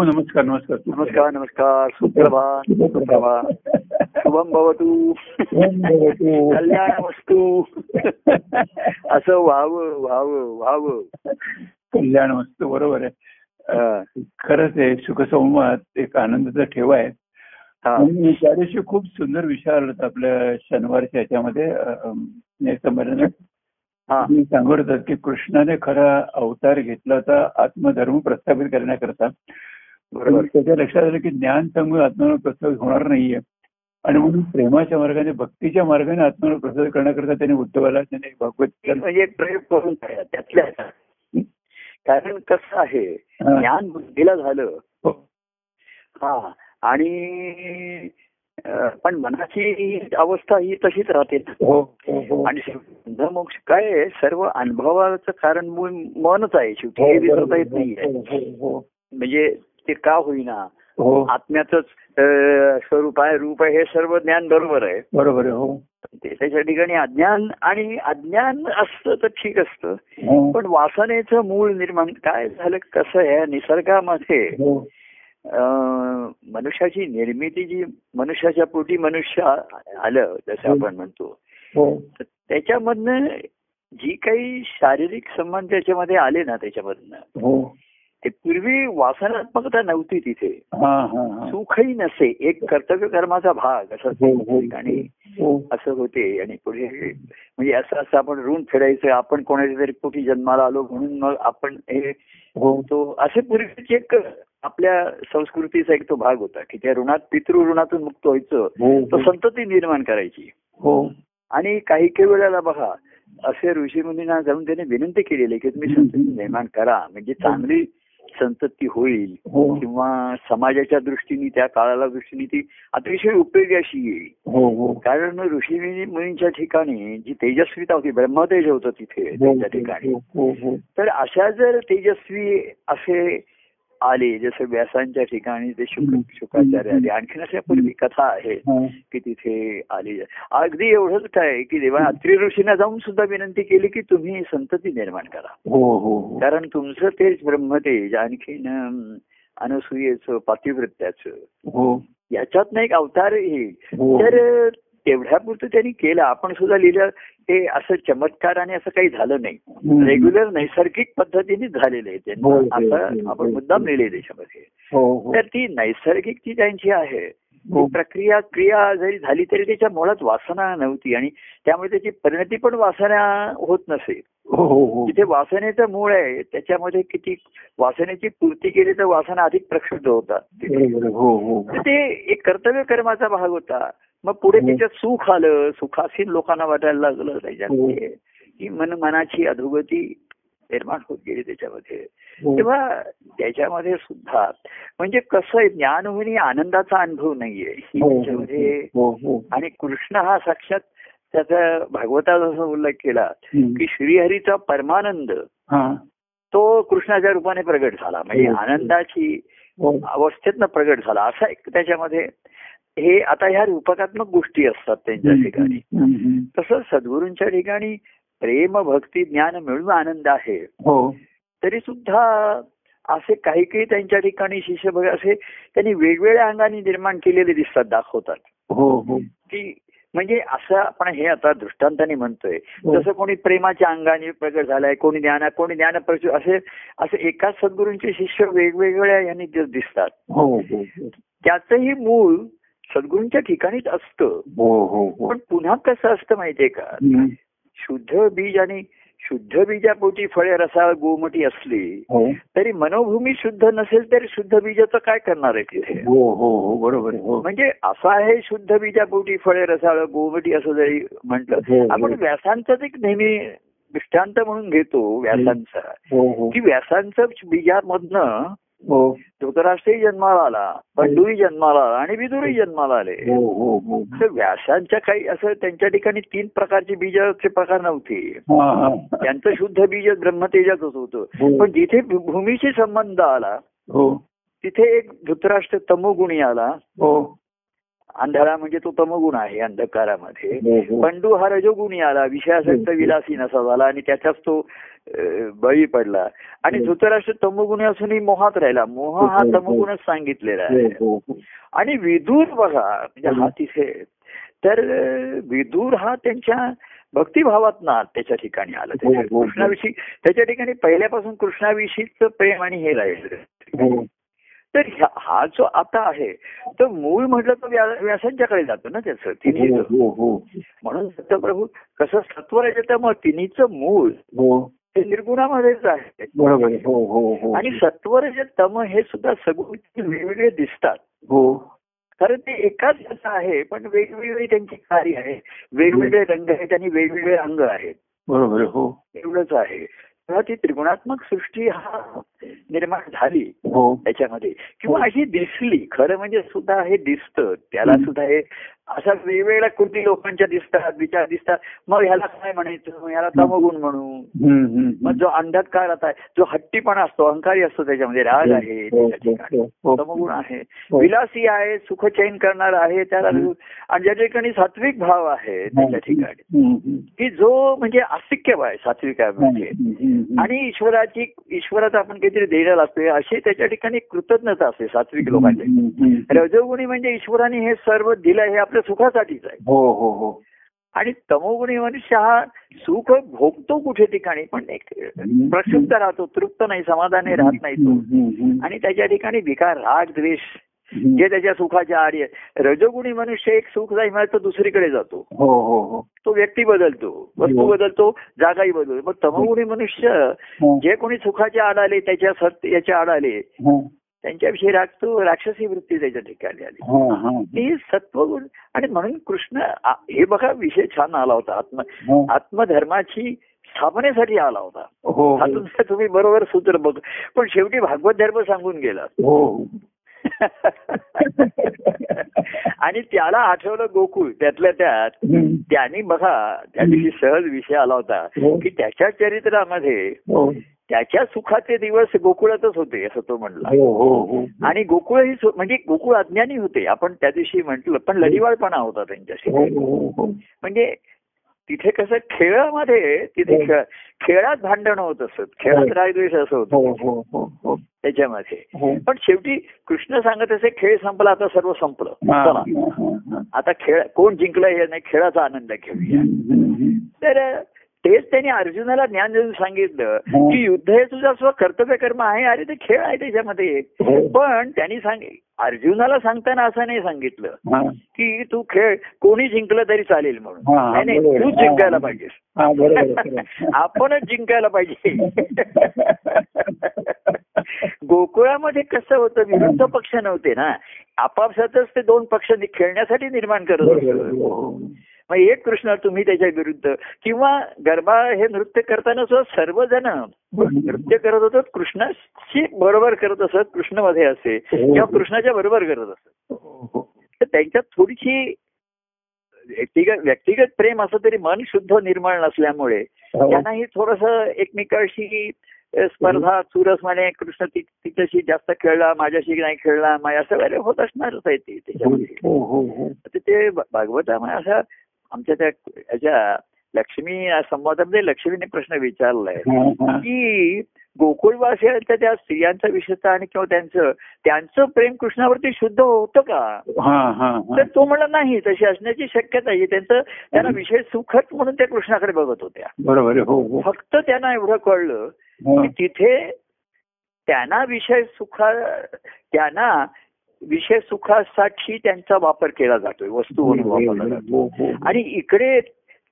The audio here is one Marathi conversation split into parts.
हो नमस्कार नमस्कार. नमस्कार नमस्कार. सुप्रभात सुप्रभात. शुभम भवतु. कल्याण वस्तू. असं व्हावं व्हावं व्हावं. कल्याण वस्तू बरोबर आहे. खरंच आहे सुखसंवाद एक आनंदाचा ठेवा आहे. हा. त्या दिवशी खूप सुंदर विचार होता आपल्या शनिवारच्या याच्यामध्ये हा, सांगत होतात की कृष्णाने खरा अवतार घेतला होता आत्मधर्म प्रस्थापित करण्याकरता. बरोबर. त्याच्या लक्षात आलं की ज्ञान सांगून आत्मधर्म प्रस्थापित होणार नाहीये. आणि म्हणून प्रेमाच्या मार्गाने भक्तीच्या मार्गाने आत्मधर्म प्रस्थापित करण्याकरता त्याने उद्धवाला त्याने भगवत म्हणजे प्रयोग करून त्यातल्या त्यात. कारण कसं आहे. ज्ञान बुद्धीला झालं. हो. हा. आणि पण मनाची अवस्था ही तशीच राहते हो हो आणि मोक्ष काय सर्व अनुभवाचं कारण मूळ मनच आहे. शेवटी हे विसरता. येत नाहीये. म्हणजे ते का होईना? हो. आत्म्याच स्वरूप आहे रूप आहे हे सर्व ज्ञान बरोबर आहे. बरोबर आहे हो. ते त्याच्या ठिकाणी अज्ञान आणि अज्ञान असतं तर ठीक असतं. हो, पण वासनेचं मूळ निर्माण काय झालं कसं आहे निसर्गामध्ये हो. मनुष्याची निर्मिती जी मनुष्याच्या पोटी मनुष्य आलं जसं. आपण म्हणतो तर त्याच्यामधनं जी काही शारीरिक संबंध त्याच्यामध्ये आले ना त्याच्यामधनं ते पूर्वी वासनात्मकता नव्हती तिथे. सुखही नसे एक कर्तव्य कर्माचा भाग असं हो हो हो. असं होते. आणि पुढे म्हणजे असं असं आपण ऋण फेडायचं आपण कोणाच्या तरी पोटी जन्माला आलो म्हणून मग आपण हे तो असे पूर्वीचे एक आपल्या संस्कृतीचा एक तो भाग होता की त्या ऋणात पितृ ऋणातून मुक्त व्हायचं तो संतती निर्माण करायची. हो. आणि काही काही वेळेला बघा असे ऋषीमुनींना जाऊन त्याने विनंती केलेली की तुम्ही संतती निर्माण करा. म्हणजे चांगली संतती होईल हो. किंवा समाजाच्या दृष्टीने त्या काळाला दृष्टीने ती अतिशय उपयोगी अशी येईल. हो हो. कारण ऋषी मुनींच्या ठिकाणी जी तेजस्वीता होती ब्रह्मतेज होतं तिथे त्यांच्या ठिकाणी. तर अशा जर तेजस्वी असे आले जसं व्यासांच्या ठिकाणी ते शुक शुकाचार्य आले. आणखीन अशा पूर्वी कथा आहे. की तिथे आली. अगदी एवढंच काय की देवा अत्रि ऋषींना जाऊन सुद्धा विनंती केली की तुम्ही संतती निर्माण करा. हो हो हो. कारण तुमचं तेच ब्रह्मतेज आणखीन अनसूयेचं पातिवृत्याचं हो. याच्यात एक अवतार येईल हो. तर तेवढ्यापुरतं त्यांनी केलं. आपण सुद्धा लिहिलं हे असं चमत्काराने असं काही झालं नाही. रेग्युलर नैसर्गिक पद्धतीनेच झालेलं आहे त्यांना असं. आपण मुद्दाम लिहिले त्याच्यामध्ये. हो हो. तर ती नैसर्गिक जी त्यांची आहे. हो. ती प्रक्रिया क्रिया जरी झाली तरी त्याच्या मुळात वासना नव्हती आणि त्यामुळे त्याची परिणती पण वासना होत नसेल हो हो हो तिथे वासनेचं मूळ आहे त्याच्यामध्ये किती वासनेची पूर्ती केली तर वासना अधिक प्रक्षुब्ध होतात. हो हो ते एक कर्तव्य कर्माचा भाग होता मग पुढे हो. त्याच्यात सुख आलं सुखासीन लोकांना वाटायला लागलं त्याच्यात हो. ते. की मन मनाची अधोगती निर्माण होत गेली त्याच्यामध्ये हो. तेव्हा त्याच्यामध्ये सुद्धा म्हणजे कसं आहे ज्ञान होणे आनंदाचा अनुभव नाहीये ही हो, त्याच्यामध्ये हो हो आणि कृष्ण हा साक्षात त्याचा भागवतात असा उल्लेख केला. की श्रीहरीचा परमानंद हा. तो कृष्णाच्या रूपाने प्रगट झाला. म्हणजे हो. आनंदाची हो. अवस्थेतनं प्रगट झाला. असा एक त्याच्यामध्ये हे आता ह्या रूपकात्मक गोष्टी असतात त्यांच्या ठिकाणी. तसं सद्गुरूंच्या ठिकाणी प्रेम भक्ती ज्ञान मिळून आनंद आहे. हो. तरी सुद्धा असे काही काही त्यांच्या ठिकाणी शिष्य असे त्यांनी वेगवेगळ्या अंगाने निर्माण केलेले दिसतात दाखवतात. हो हो. की म्हणजे असं आपण हे आता दृष्टांताने म्हणतोय. हो. जसं कोणी प्रेमाच्या अंगाने प्रगट झालाय कोणी ज्ञाना कोणी ज्ञान असे असे एकाच सद्गुरूंचे शिष्य वेगवेगळ्या यांनी दिसतात. हो हो हो. त्याचंही मूळ सद्गुरूंच्या ठिकाणीच असतं. पण पुन्हा कसं असतं माहितीये का. शुद्ध बीज आणि शुद्ध बीजापोटी फळे रसाळ गोमटी असली हो. तरी मनोभूमी शुद्ध नसेल तरी शुद्ध बीजाचं काय करणार आहे तिथे? हो हो हो बरोबर म्हणजे असं आहे शुद्ध बीजापोटी फळे रसाळ गोमटी असं जरी म्हटलं. आपण व्यासांचाच एक नेहमी दृष्टांत म्हणून घेतो व्यासांचा. की व्यासांचं बीजामधनं धृतराष्ट्रही जन्माला आला पंडूही जन्माला आला आणि विदुरही जन्माला आले. हो हो हो. व्यासांच्या काही असं त्यांच्या ठिकाणी तीन प्रकारचे बीजाचे प्रकार नव्हते. हा हा. त्यांचं शुद्ध बीज ब्रह्मतेजाच होतं. हो. पण जिथे भूमीशी संबंध आला हो. तिथे एक धृतराष्ट्र तमोगुणी आला. हो. अंधारा म्हणजे तो तमगुण आहे अंधकारामध्ये हो, हो. पंडू हा रजोगुणी आला विषयासक्त विलासी नसा झाला आणि त्याच्याच तो बळी पडला आणि हो. धृतराष्ट्र तमगुणी असूनही मोहात राहिला मोह हा हो, हो. तमगुणच सांगितलेला हो, आहे हो, हो. आणि विदूर बघा म्हणजे हो. हा तिथे तर विदूर हा त्यांच्या भक्तिभावात ना त्याच्या ठिकाणी आला हो, हो, त्याच्या हो. कृष्णाविषयी त्याच्या ठिकाणी पहिल्यापासून कृष्णाविषयीच प्रेम आणि हे राहिलं हो. तर हा जो आता आहे तो मूळ म्हटलं तर व्या- व्यासांच्याकडे जातो ना त्याचं तिन्ही हो, हो, हो. म्हणून सत्यप्रभू कसं सत्वर मग तिन्हीचं मूळ हो. निर्गुणामध्येच आहे. बरोबर आहे. हो हो हो. आणि सत्वर जे तम हे सुद्धा सगळे वेगवेगळे दिसतात. हो. कारण ते एकाच याचं आहे पण वेगवेगळी त्यांची कार्य आहे. वेगवेगळे रंग आहेत आणि वेगवेगळे अंग आहेत. बरोबर आहे. हो. एवढंच आहे. तेव्हा ती त्रिगुणात्मक सृष्टी हा निर्माण झाली हो. त्याच्यामध्ये किंवा अशी दिसली खरं म्हणजे सुद्धा हे दिसतं. त्याला. सुद्धा हे अशा वेगवेगळ्या कृती लोकांच्या दिसतात विचार दिसतात मग ह्याला काय म्हणायचं ह्याला तमगुण म्हणू मग जो अंधकार आहे, जो हट्टीपणा असतो अहंकारी असतो त्याच्यामध्ये राग आहे हो, त्याच्या हो, ठिकाणी हो. तमगुण आहे. विलासी आहे सुखचैन करणार आहे त्याला. आणि ज्या ठिकाणी सात्विक भाव आहे त्याच्या ठिकाणी. की जो म्हणजे आस्तिक्य आहे सात्विक आहे म्हणजे. आणि ईश्वराची ईश्वराचा आपण काहीतरी द्यायला लागतोय अशी त्याच्या ठिकाणी कृतज्ञता असते सात्विक लोकांची. रजोगुणी म्हणजे ईश्वराने हे सर्व दिलं हे आपल्या सुखासाठीच आहे. हो हो हो. आणि तमोगुणी मनुष्य हा सुख भोगतो कुठे ठिकाणी पण एक प्रक्षुब्ध राहतो तृप्त नाही समाधानी राहत नाही तो. आणि त्याच्या ठिकाणी विकार राग द्वेष. जे त्याच्या सुखाच्या आडी रजोगुणी मनुष्य एक सुख जाई मिळत तो दुसरीकडे जातो. हो हो हो. तो व्यक्ती बदलतो वस्तू हो. बदलतो जागाही बदलतो. मग तमोगुणी मनुष्य हो. जे कोणी सुखाच्या आड आले त्याच्या सत्य याच्या आड आले हो. त्यांच्याविषयी रागतो राक्षसी वृत्ती त्याच्या ठिकाणी आली हा, हा. ती सत्वगुण आणि म्हणून कृष्ण हे बघा विषय छान आला होता आत्म हो. आत्मधर्माची स्थापनेसाठी आला होता हो हा तुमचं तुम्ही बरोबर सूत्र बघ पण शेवटी भागवत धर्म सांगून गेला हो आणि त्याला आठवलं गोकुळ त्यातल्या त्यात. त्यांनी बघा त्या दिवशी सहज विषय आला होता हो. की त्याच्या चरित्रामध्ये हो त्याच्या सुखाचे दिवस गोकुळातच होते असं तो म्हणला. हो हो हो. आणि गोकुळ ही म्हणजे गोकुळ अज्ञानी होते. आपण त्या दिवशी म्हटलं पण लढिवाळपणा होता त्यांच्याशी. म्हणजे तिथे कसं खेळामध्ये तिथे. खेळ खेळात भांडण होत असत. खेळात. रागद्वेष असं होतं त्याच्यामध्ये. पण शेवटी कृष्ण सांगत असे खेळ संपला आता सर्व संपलं. चला. आता खेळ कोण जिंकलं हे नाही खेळाचा आनंद घेऊया. तर तेच त्यांनी अर्जुनाला ज्ञान देऊन सांगितलं हो. की युद्ध हे तुझा स्व कर्तव्य कर्म आहे अरे ते खेळ आहे त्याच्यामध्ये हो. पण त्यांनी सांग अर्जुनाला सांगताना असं नाही सांगितलं की तू खेळ कोणी जिंकलं तरी चालेल म्हणून नाही. तूच जिंकायला पाहिजेस. आपणच जिंकायला पाहिजे गोकुळामध्ये कसं होतं विरुद्ध पक्ष नव्हते ना आपापसातच ते दोन पक्ष खेळण्यासाठी निर्माण करत होते. मग एक कृष्ण तुम्ही त्याच्या विरुद्ध. किंवा गरबा हे नृत्य करताना सुद्धा सर्वजण नृत्य करत होतं कृष्णाशी बरोबर करत असत कृष्णमध्ये असे. किंवा कृष्णाच्या बरोबर करत असत. हो, हो. तर त्यांच्यात थोडीशी व्यक्तिगत व्यक्तिगत प्रेम असं तरी मन शुद्ध निर्माण नसल्यामुळे हो. त्यांनाही थोडस एकमेकाशी स्पर्धा चुरस म्हणे कृष्ण ति- तिच्याशी जास्त खेळला माझ्याशी नाही खेळला माझ्या असं वगैरे होत असणारच आहे ते त्याच्यामध्ये. हो हो हो. ते भागवतामध्ये असं आमच्या त्या याच्या लक्ष्मी संवादामध्ये लक्ष्मीने प्रश्न विचारलाय. की गोकुळवासियांच्या त्या स्त्रियांचा विषयता आणि किंवा त्यांचं त्यांचं प्रेम कृष्णावरती शुद्ध होतं का हा, हा, हा. तर तो म्हणला नाही तशी असण्याची शक्यता आहे त्यांचं त्यांना विषय सुखच म्हणून त्या कृष्णाकडे बघत होत्या बरोबर हो हो फक्त त्यांना एवढं कळलं. की तिथे त्यांना विषय सुखा त्यांना विषय सुखासाठी त्यांचा वापर केला जातोय वस्तू म्हणून वापरला जातो हो, हो. आणि इकडे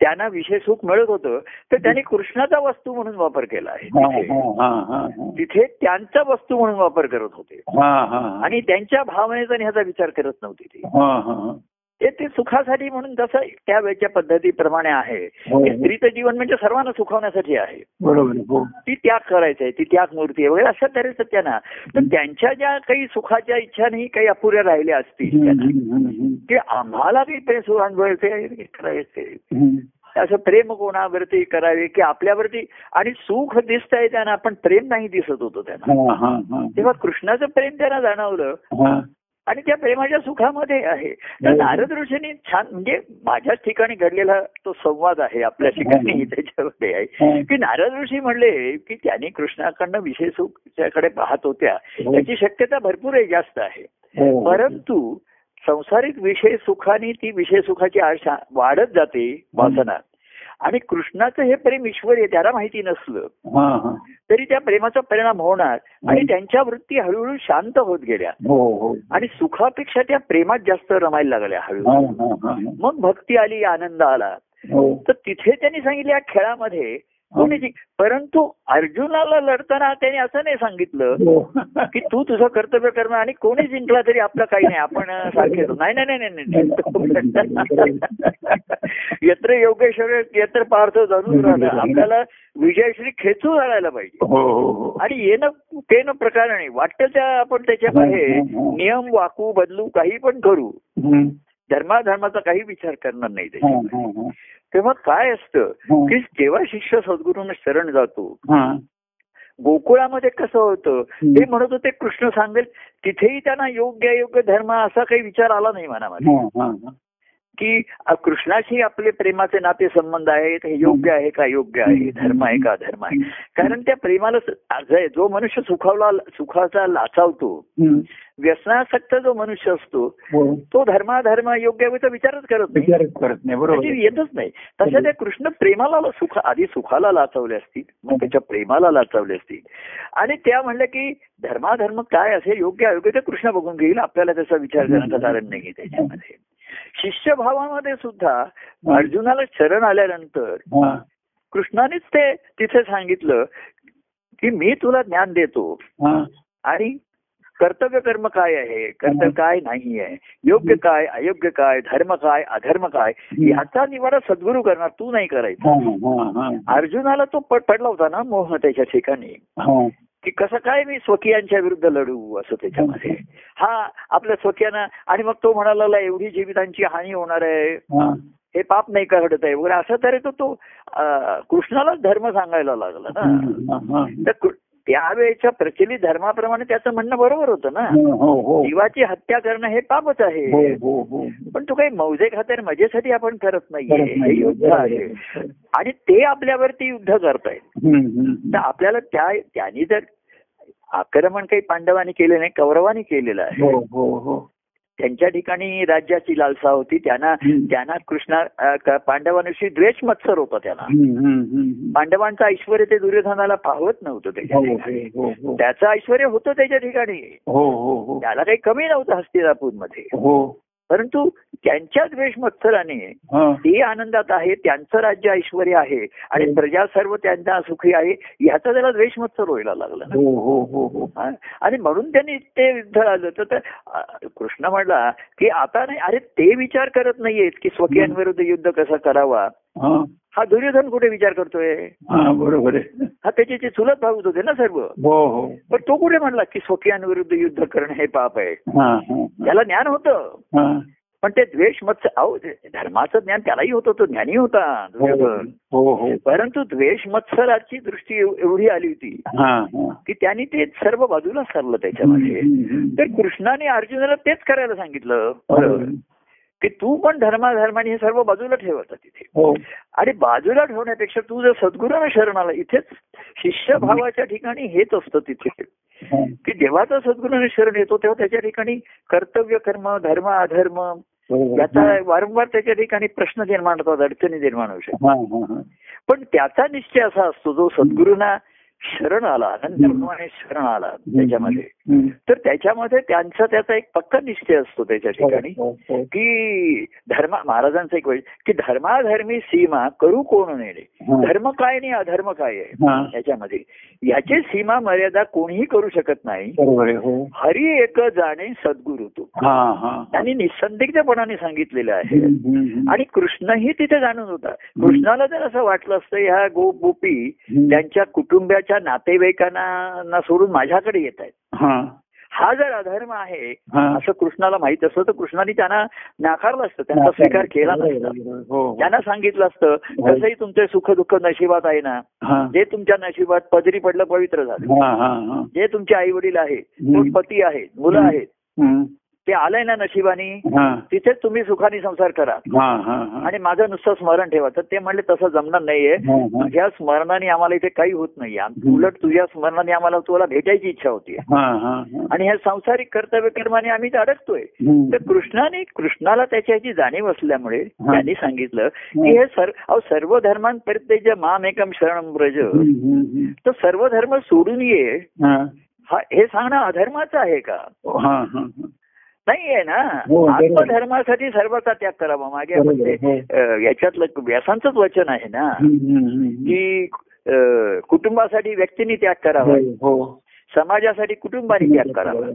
त्यांना विषय सुख मिळत होतं तर त्यांनी कृष्णाचा वस्तू म्हणून वापर केला आहे हा, तिथे. हा, हा, हा, हा. तिथे त्यांचा वस्तू म्हणून वापर करत होते हा, हा, हा. आणि त्यांच्या भावनेचा ह्याचा विचार करत नव्हती ती हा, हा, हा. ते ते सुखासाठी म्हणून जसं त्या वेळच्या पद्धतीप्रमाणे आहे हो, हो. स्त्रीचं जीवन म्हणजे सर्वांना सुखवण्यासाठी आहे बरोबर आहे, हो ती त्याग करायचं आहे ती त्याग मूर्ती आहे वगैरे अशा तऱ्हेचं त्यांना तर त्यांच्या ज्या काही सुखाच्या इच्छाही काही अपुऱ्या राहिल्या असतील त्यांना. की आम्हाला काही प्रेम सुख अनुभवायचे करायचे. असं प्रेम कोणावरती करावे की आपल्यावरती आणि सुख दिसतंय त्यांना पण प्रेम नाही दिसत होतं त्यांना. तेव्हा कृष्णाचं प्रेम त्यांना जाणवलं. आणि त्या प्रेमाच्या सुखामध्ये आहे तर. नारद ऋषींनी छान म्हणजे माझ्याच ठिकाणी घडलेला तो संवाद आहे आपल्या ठिकाणी त्याच्यामध्ये आहे. की नारद ऋषी म्हणले की त्यांनी कृष्णाकडनं विषय सुख त्याकडे पाहत होत्या हो. त्याची शक्यता भरपूर आहे जास्त आहे हो. परंतु संसारिक विषय सुखाने ती विषय सुखाची आशा वाढत जाते वासना आणि कृष्णाचं हे प्रेम ईश्वर आहे त्याला माहिती नसलं हा, हा. तरी त्या प्रेमाचा परिणाम होणार आणि. त्यांच्या वृत्ती हळूहळू शांत होत गेल्या हो हो आणि सुखापेक्षा त्या प्रेमात जास्त रमायला लागल्या हळूहळू हा, हा, हा. मग भक्ती आली आनंद आला हो तर तिथे त्यांनी सांगितलं या खेळामध्ये कोणी जिंक- परंतु अर्जुनाला लढताना त्याने असं नाही सांगितलं हो. की तू तुझं कर्तव्य करणं आणि कोणी जिंकला तरी आपलं काही नाही. आपण सारखे. नाही नाही नाही नाही नाही. यत्र योगेश्वर यत्र पार्थ जाणून राहिलं. आपल्याला विजयश्री खेचून आणायला पाहिजे. हो हो आणि येणं ते न प्रकार नाही. वाटतं त्या आपण त्याच्यामध्ये नियम वाकू बदलू काही पण करू. धर्माधर्माचा काही विचार करणार नाही त्याच्यामध्ये. तेव्हा काय असतं. की जेव्हा शिष्य सद्गुरूंना शरण जातो. गोकुळामध्ये कसं होतं. ते म्हणत होते कृष्ण सांगेल तिथेही त्यांना योग्य अयोग्य धर्म असा काही विचार आला नाही मनामध्ये. की कृष्णाशी आपले प्रेमाचे नाते संबंध आहेत हे योग्य आहे का योग्य आहे? धर्म आहे का धर्म आहे? कारण त्या प्रेमाला जो मनुष्य सुखावला सुखाचा लाचावतो. व्यसनासक्त जो मनुष्य असतो हो. तो धर्माधर्म योग्य विचारच करत नाही. बरोबर. येतच नाही. तशा त्या कृष्ण प्रेमाला सुख आधी सुखाला लाचवले असतील मग त्याच्या प्रेमाला लाचवले असतील. आणि त्या म्हणल्या की धर्माधर्म काय असेल योग्य अयोग्य ते कृष्ण बघून घेईल आपल्याला त्याचा विचार करण्याचं कारण नाही त्याच्यामध्ये. शिष्यभावामध्ये सुद्धा अर्जुनाला शरण आल्यानंतर. कृष्णानेच ते तिथे सांगितलं की मी तुला ज्ञान देतो. आणि कर्तव्य कर्म काय आहे? कर्तव्य काय नाही आहे? योग्य काय अयोग्य काय धर्म काय अधर्म काय? याचा निवारा सद्गुरू करणार तू नाही करायचा. अर्जुनाला तो पड पडला होता ना मोह त्याच्या ठिकाणी. की कसं काय मी स्वकीयांच्या विरुद्ध लढू असं त्याच्यामध्ये? हा आपल्या स्वकीयांना आणि मग तो म्हणाला "ला, एवढी जीवितांची हानी होणार आहे. हा. हे पाप नाही का घडत आहे? वगैरे असं तरी तो कृष्णालाच धर्म सांगायला लागला ना. हा, हा. तर त्यावेळेच्या प्रचलित धर्माप्रमाणे त्याचं म्हणणं बरोबर होतं ना. हो हो जीवाची हत्या करणं हे पापच हो आहे. हो हो पण तो काही मौजे खातर मजेसाठी आपण करत नाहीये. हे. युद्ध आहे. आणि ते आपल्यावरती युद्ध करतायत. तर आपल्याला त्या त्यांनी जर आक्रमण काही पांडवांनी केले नाही कौरवांनी केलेलं आहे. हो हो हो. त्यांच्या ठिकाणी राज्याची लालसा होती. त्यांना. त्यांना कृष्णा पांडवांविषयी द्वेष मत्सर होता हम्म. पांडवांचं ऐश्वर ते दुर्योधनाला पाहत नव्हतं त्याच्या हो हो हो त्याचं ऐश्वर होतं त्याच्या ठिकाणी. त्याला काही कमी नव्हतं हस्तिनापूरमध्ये. परंतु त्यांच्या द्वेष मत्सराने. ते आनंदात आहे त्यांचं राज्य ऐश्वर आहे आणि हो. प्रजा सर्व त्यांना सुखी आहे ह्याचा त्याला द्वेष मत्सर व्हायला लागला हो हो? आणि म्हणून त्यांनी ते युद्ध आलं तर कृष्ण म्हणला की आता नाही अरे ते विचार करत नाहीयेत की स्वकीयांविरुद्ध युद्ध कसं करावा हा दुर्योधन कुठे विचार करतोय? हा बरोबर आहे. हा त्याचे जे चुलत भाऊच होते ना सर्व? हो हो. पण तो कुठे म्हणला की स्वकीयांविरुद्ध युद्ध करणं हे पाप आहे? त्याला ज्ञान होतं. पण ते द्वेष मत अहो धर्माचं ज्ञान त्यालाही होतं तो ज्ञानी होता दुर्योधन. हो परंतु द्वेष मत्सराची दृष्टी एव- एवढी आली होती की त्यांनी ते सर्व बाजूला सरलं त्याच्यामध्ये. तर कृष्णाने अर्जुनाला तेच करायला सांगितलं. की तू पण धर्माधर्माने हे सर्व बाजूला ठेवता तिथे हो आणि बाजूला ठेवण्यापेक्षा तू जर सद्गुरूला शरण आला इथेच शिष्यभावाच्या ठिकाणी हेच असतं तिथे हा. की जेव्हा तो सद्गुरूने शरण येतो तेव्हा त्याच्या ठिकाणी कर्तव्य कर्म धर्म अधर्म बरोबर. याचा वारंवार त्याच्या ठिकाणी प्रश्न निर्माण होतात अडचणी निर्माण होऊ शकतात हा हा हा पण त्याचा निश्चय असा असतो जो सद्गुरूंना शरण आला अनंतप्रमाणे शरण आला त्याच्यामध्ये. तर त्याच्यामध्ये त्यांचा त्याचा एक पक्का निश्चय असतो त्याच्या ठिकाणी हो, हो. की धर्म महाराजांचा एक वेळ की धर्माधर्मी सीमा करू कोण नेणे? हा. धर्म काय आणि अधर्म काय आहे? हा. याच्यामध्ये. याची सीमा मर्यादा कोणीही करू शकत नाही. हो. हरी एक जाणे सद्गुरु तू. हा हा. त्यांनी निसंदिग्धपणाने सांगितलेलं आहे. आणि कृष्णही तिथे जाणून होता. कृष्णाला जर असं वाटलं असतं ह्या गोप गोपी. त्यांच्या कुटुंबाच्या नातेवाईकांना सोडून माझ्याकडे येत आहेत. हा. हा जर अधर्म आहे हा. असं कृष्णाला माहीत असतं तर कृष्णाने त्यांना नाकारलं असतं त्यांचा स्वीकार केला नसता. हो हो. त्यांना सांगितलं असतं कसंही तुमचे सुख दुःख नशिबात आहे ना हा. जे तुमच्या नशिबात पदरी पडलं पवित्र झालं. हा हा हा. जे तुमचे आई वडील आहेत. पती आहेत मुलं आहेत. ते आलंय ना नशिबानी तिथेच तुम्ही सुखाने संसार करा हा हा हा आणि माझं नुसतं स्मरण ठेवा तर ते म्हणले तसं जमणार नाहीये. तुझ्या स्मरणाने आम्हाला इथे काही होत नाही. उलट तुझ्या स्मरणाने आम्हाला तुला भेटायची इच्छा होती हा, हा, हा. आणि ह्या सांसारिक कर्तव्य कर्माने आम्ही अडकतोय. तर कृष्णाने कृष्णाला त्याची ह्याची जाणीव असल्यामुळे. त्यांनी सांगितलं की हे सर्व धर्मांपरित्यज माम एकम शरणम ब्रज. तर सर्व धर्म सोडून ये. हा हे सांगणं अधर्माचं आहे का हा, हा, हा. नाहीये ना हो. आत्मधर्मासाठी सर्वाचा त्याग करावा मागे. अ, याच्यातलं व्यासांचंच वचन आहे ना. की कुटुंबासाठी व्यक्तीने त्याग करावा हो. समाजासाठी कुटुंबाने त्याग करावा.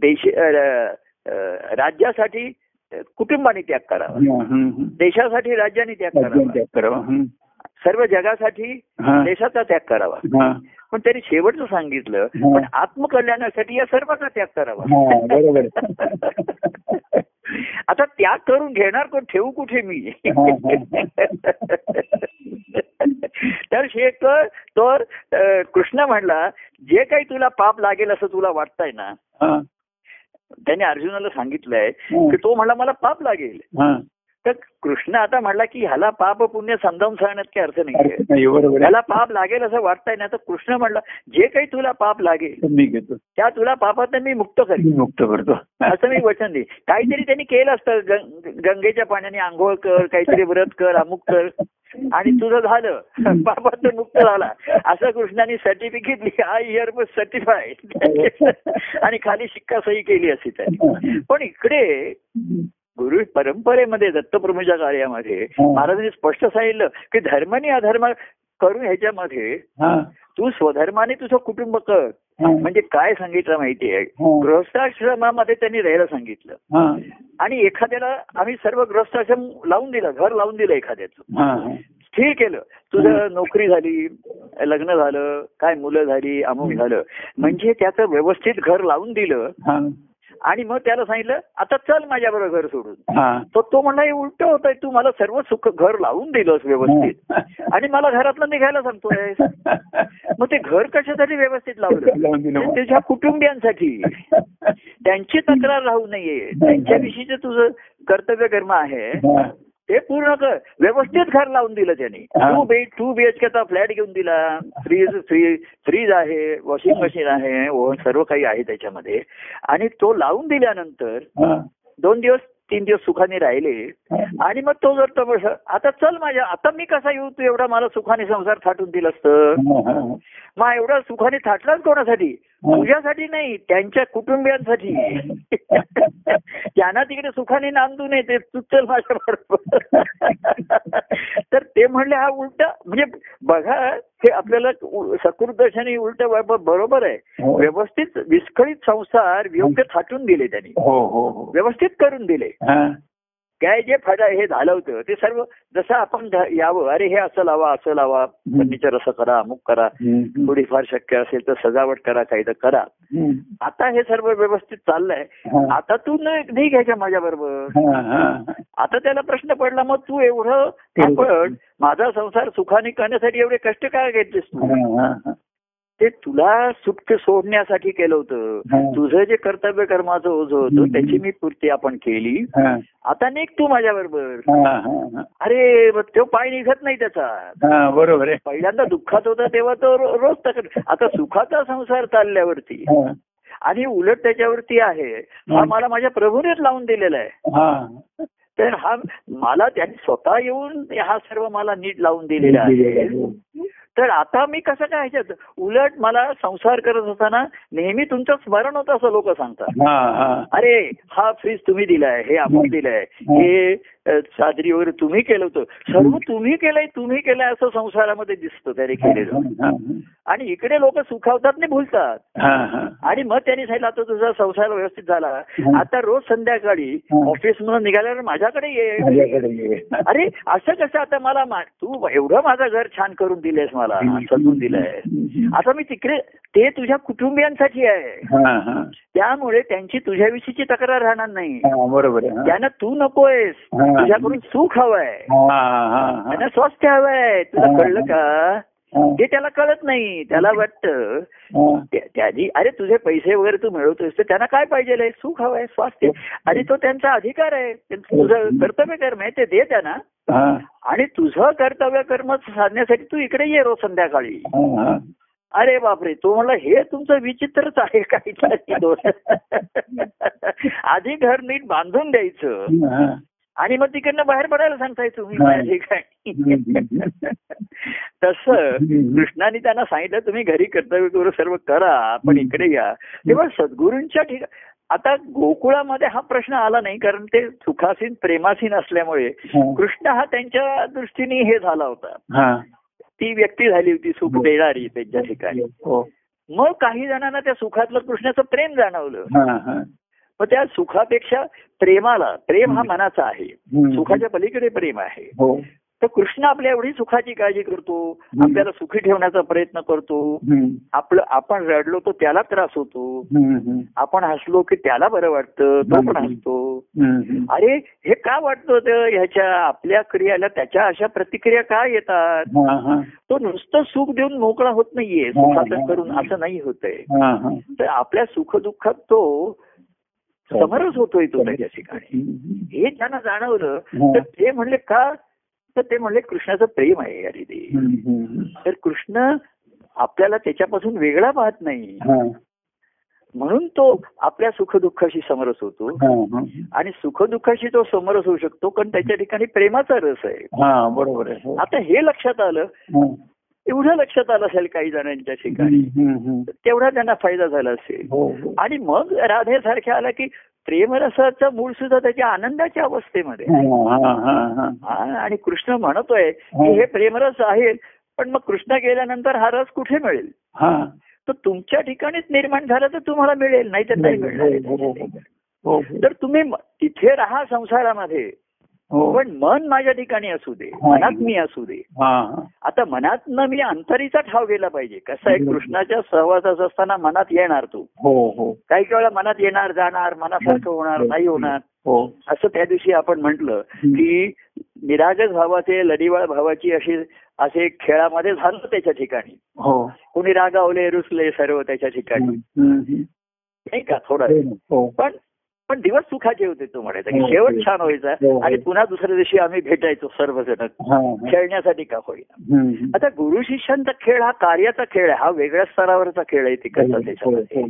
देश राज्यासाठी कुटुंबाने त्याग करावा. देशासाठी राज्याने त्याग करावा. सर्व जगासाठी. देशाचा त्याग करावा. पण त्यांनी शेवटचं सांगितलं. पण आत्मकल्याणासाठी या सर्वांचा त्याग करावा हा, बरोबर आता त्याग करून घेणार कोण ठेवू कुठे मी तर शेख तर कृष्ण म्हणला जे काही तुला पाप लागेल असं तुला वाटतंय ना. त्याने अर्जुनाला सांगितलंय. की तो म्हणला मला पाप लागेल हा. तर कृष्ण आता म्हणला की ह्याला पाप पुण्य समजावून सांगण्यात काही अर्थ नाही. ह्याला पाप लागेल असं वाटतंय ना तर कृष्ण म्हणला जे काही तुला पाप लागेल मी घेतो. त्या तुला पापात मी मुक्त करेन. मुक्त करतो. असं मी वचन दे काहीतरी त्यांनी केलं असतं गंगेच्या पाण्याने आंघोळ कर काहीतरी व्रत कर अमुक कर. आणि तुझं झालं. पापातून मुक्त झाला. असं कृष्णाने सर्टिफिकेट लिहि आय हिअर सर्टिफाईड आणि खाली शिक्का सही केली असती त्यांनी. पण इकडे गुरु परंपरेमध्ये दत्तप्रभूच्या कार्यामध्ये. महाराजांनी स्पष्ट सांगितलं की धर्माने अधर्म करून ह्याच्यामध्ये. तू स्वधर्माने तुझं कुटुंब कर. म्हणजे काय सांगितलं माहितीये हा. गृहस्थाश्रमामध्ये त्यांनी राहायला सांगितलं. आणि एखाद्याला आम्ही सर्व गृहस्थाश्रम लावून दिलं घर लावून दिलं एखाद्याचं. स्थिर केलं तुझं नोकरी झाली लग्न झालं काय मुलं झाली अमुक झालं म्हणजे त्याचं व्यवस्थित घर लावून दिलं. आणि मग त्याला सांगितलं आता चल माझ्याबरोबर घर सोडून. हा. तर तो म्हणला हे उलट होत आहे तू मला सर्व सुख घर लावून दिलंस व्यवस्थित. आणि मला घरातलं निघायला सांगतोय मग ते घर कशासाठी व्यवस्थित लावलं? लावून दिलं ते मग. तुझ्या कुटुंबियांसाठी. त्यांची तक्रार राहू नये. त्यांच्याविषयीचं तुझं कर्तव्य कर्म आहे. ते पूर्ण कर व्यवस्थित घर लावून दिलं त्यांनी. टू बी टू बीएचकेचा फ्लॅट घेऊन दिला. फ्रीज फ्री फ्रीज आहे वॉशिंग मशीन आहे सर्व काही आहे त्याच्यामध्ये. आणि तो लावून दिल्यानंतर. दोन दिवस तीन दिवस सुखाने राहिले. आणि मग तो जर तो आता चल माझ्या आता मी कसा येऊ? तू एवढा मला सुखाने संसार थाटून दिलास तर. हा. मग एवढा सुखाने थाटलाच कोणासाठी? तुझ्यासाठी नाही त्यांच्या कुटुंबियांसाठी. त्यांना तिकडे सुखाने नांदू नये ते तू चल माझ्या बरोबर तर ते म्हणले हा उलटा म्हणजे बघा हे आपल्याला सकृदर्शनी उलट बरोबर आहे. हो. व्यवस्थित विस्कळीत संसार योग्य थाटून दिले त्यांनी. हो हो हो. व्यवस्थित करून दिले. हा. काय जे फायदा हे झालं होतं ते सर्व जसं आपण यावं अरे हे असं लावा असं लावा फर्निचर असं करा अमुक करा. थोडीफार शक्य असेल तर सजावट करा काही तर करा. आता हे सर्व व्यवस्थित चाललंय. आता तू नाही घ्यायच्या माझ्या बरोबर. आता त्याला प्रश्न पडला मग तू एवढं आपण माझा संसार सुखाने करण्यासाठी एवढे कष्ट काय घेतलेस तू. ते तुला सुटके सोडण्यासाठी केलं होतं. तुझं जे कर्तव्य कर्माचं ओझ होतं त्याची मी पूर्ती आपण केली. आता निघ तू माझ्या बरोबर. अरे तो पाय निघत नाही त्याचा. हा, बरोबर आहे. पहिल्यांदा दुःखात होता तेव्हा तो रोज तक्रार आता सुखाचा संसार चालल्यावरती. आणि उलट त्याच्यावरती आहे. हा मला माझ्या प्रभूनेच लावून दिलेला आहे. तर हा मला त्यांनी स्वतः येऊन हा सर्व मला नीट लावून दिलेला आहे. तर आता मी कसं काय ह्याच्यात उलट मला संसार करत असताना नेहमी तुमचं स्मरण होतं असं लोक सांगतात. अरे हा फ्रीज तुम्ही दिलाय हे अमुक दिलंय हे अ, चादरी वगैरे तुम्ही केलं होतं. सर्व तुम्ही केलंय तुम्ही केलंय असं संसारामध्ये दिसतं त्याने केलेलं. आणि इकडे लोक सुखावतात नाही भुलतात. आणि मग त्यांनी सांगितलं आता तुझा संसार व्यवस्थित झाला. आता रोज संध्याकाळी. ऑफिस मधून निघाल्यावर माझ्याकडे ये. अरे असं कसं आता मला तू एवढं माझं घर छान करून दिलेस मला सजून दिलंय आता मी तिकडे ते तुझ्या कुटुंबियांसाठी आहे. त्यामुळे त्यांची तुझ्याविषयीची तक्रार राहणार नाही. बरोबर. त्यांना तू नकोयस. तुझ्याकडून सुख हवंय. त्यांना स्वास्थ्य हवंय. तुला. कळलं का? हे. त्याला कळत नाही. त्याला वाटतं. त्या- त्यानी अरे तुझे पैसे वगैरे तू मिळवतोस तर त्यांना काय पाहिजे सुख हवंय स्वास्थ्य आणि तो त्यांचा अधिकार आहे. त्यांचं तुझं कर्तव्य कर्म आहे ते दे त्यांना. आणि तुझं कर्तव्य कर्म साधण्यासाठी तू इकडे ये रोज संध्याकाळी. अरे बापरे तो म्हणला हे तुमचं विचित्रच आहे काही आधी घर नीट बांधून द्यायचं. आणि मग तिकडनं बाहेर पडायला सांगताय तुम्ही हा. ठिकाणी तसं कृष्णाने त्यांना सांगितलं तुम्ही घरी कर्तव्य करू सर्व करा पण इकडे या तेव्हा सद्गुरूंच्या ठिकाणी आता गोकुळामध्ये हा प्रश्न आला नाही कारण ते सुखासीन प्रेमासीन असल्यामुळे हा. कृष्ण हा त्यांच्या दृष्टीने हे झाला होता हा. ती व्यक्ती झाली होती सुख देणारी त्यांच्या ठिकाणी हो. मग काही जणांना त्या सुखातलं कृष्णाचं प्रेम जाणवलं हा, हा. मग त्या सुखापेक्षा प्रेमाला प्रेम हा मनाचा आहे. सुखाच्या पलीकडे प्रेम आहे हो. तर कृष्ण आपल्या एवढी सुखाची काळजी करतो आपल्याला सुखी ठेवण्याचा प्रयत्न करतो. आपलं आपण रडलो तर त्याला त्रास होतो. आपण हसलो की त्याला बरं वाटतं तो पण हसतो. अरे हे का वाटतं ह्याच्या आपल्या क्रियाला त्याच्या अशा प्रतिक्रिया का येतात. तो नुसतं सुख देऊन मोकळा होत नाहीये हा. करून असं नाही होतंय हा, हा. तर आपल्या सुखदुःखात तो समरस होतोय तो त्याच्या ठिकाणी. हे त्यांना जाणवलं हा. तर ते म्हणले का तर ते म्हणले कृष्णाचं प्रेम आहे अरे ते. तर कृष्ण आपल्याला त्याच्यापासून वेगळा पाहत नाही हा, म्हणून तो आपल्या सुखदुःखाशी समरस होतो हा, हा. आणि सुखदुःखाशी तो समरस होऊ शकतो कारण त्याच्या ठिकाणी प्रेमाचा रस आहे हा बरोबर आहे हो. आता हे लक्षात आलं हा. एवढं लक्षात आलं असेल काही जणांच्या ठिकाणी. तेवढा त्यांना फायदा झाला असेल हो हो. आणि मग राधेसारख्या आला की प्रेमरसाचं मूळ सुद्धा त्याच्या आनंदाच्या अवस्थेमध्ये हा, हा, हा, हा. हा, आणि कृष्ण म्हणतोय की हे प्रेमरस आहे पण मग कृष्ण गेल्यानंतर हा रस कुठे मिळेल हा. तर तुमच्या ठिकाणीच निर्माण झाला तर तुम्हाला मिळेल नाही तर नाही हो, मिळणार हो, हो, हो, हो. तर तुम्ही तिथे राहा संसारामध्ये हो. पण मन माझ्या ठिकाणी असू दे हा. मनात मी असू दे. हा, हा. आता मनात मी अंतरीचा ठाव गेला पाहिजे. कसं आहे कृष्णाच्या सहवासात असताना मनात येणार तू. हो हो. काही वेळा मनात येणार जाणार मनासारखं होणार नाही होणार. हो. असं त्या दिवशी आपण म्हंटल की निरागस भावाचे लढीवाळ भावाची अशी असे खेळामध्ये झालं त्याच्या ठिकाणी. हो. कोणी रागावले रुसले सर्व त्याच्या ठिकाणी. नाही का? थोडा. हो. पण पण दिवस सुखाचे होते तो म्हणायचा की हो, शेवट हो. छान व्हायचा हो. आणि पुन्हा दुसऱ्या दिवशी आम्ही भेटायचो सर्वजण. खेळण्यासाठी का होईना हम्म. आता गुरु शिष्यांचा खेळ हा कार्याचा खेळ आहे हा वेगळ्या स्तरावरचा खेळ आहे तिकडचा त्याच्यामध्ये.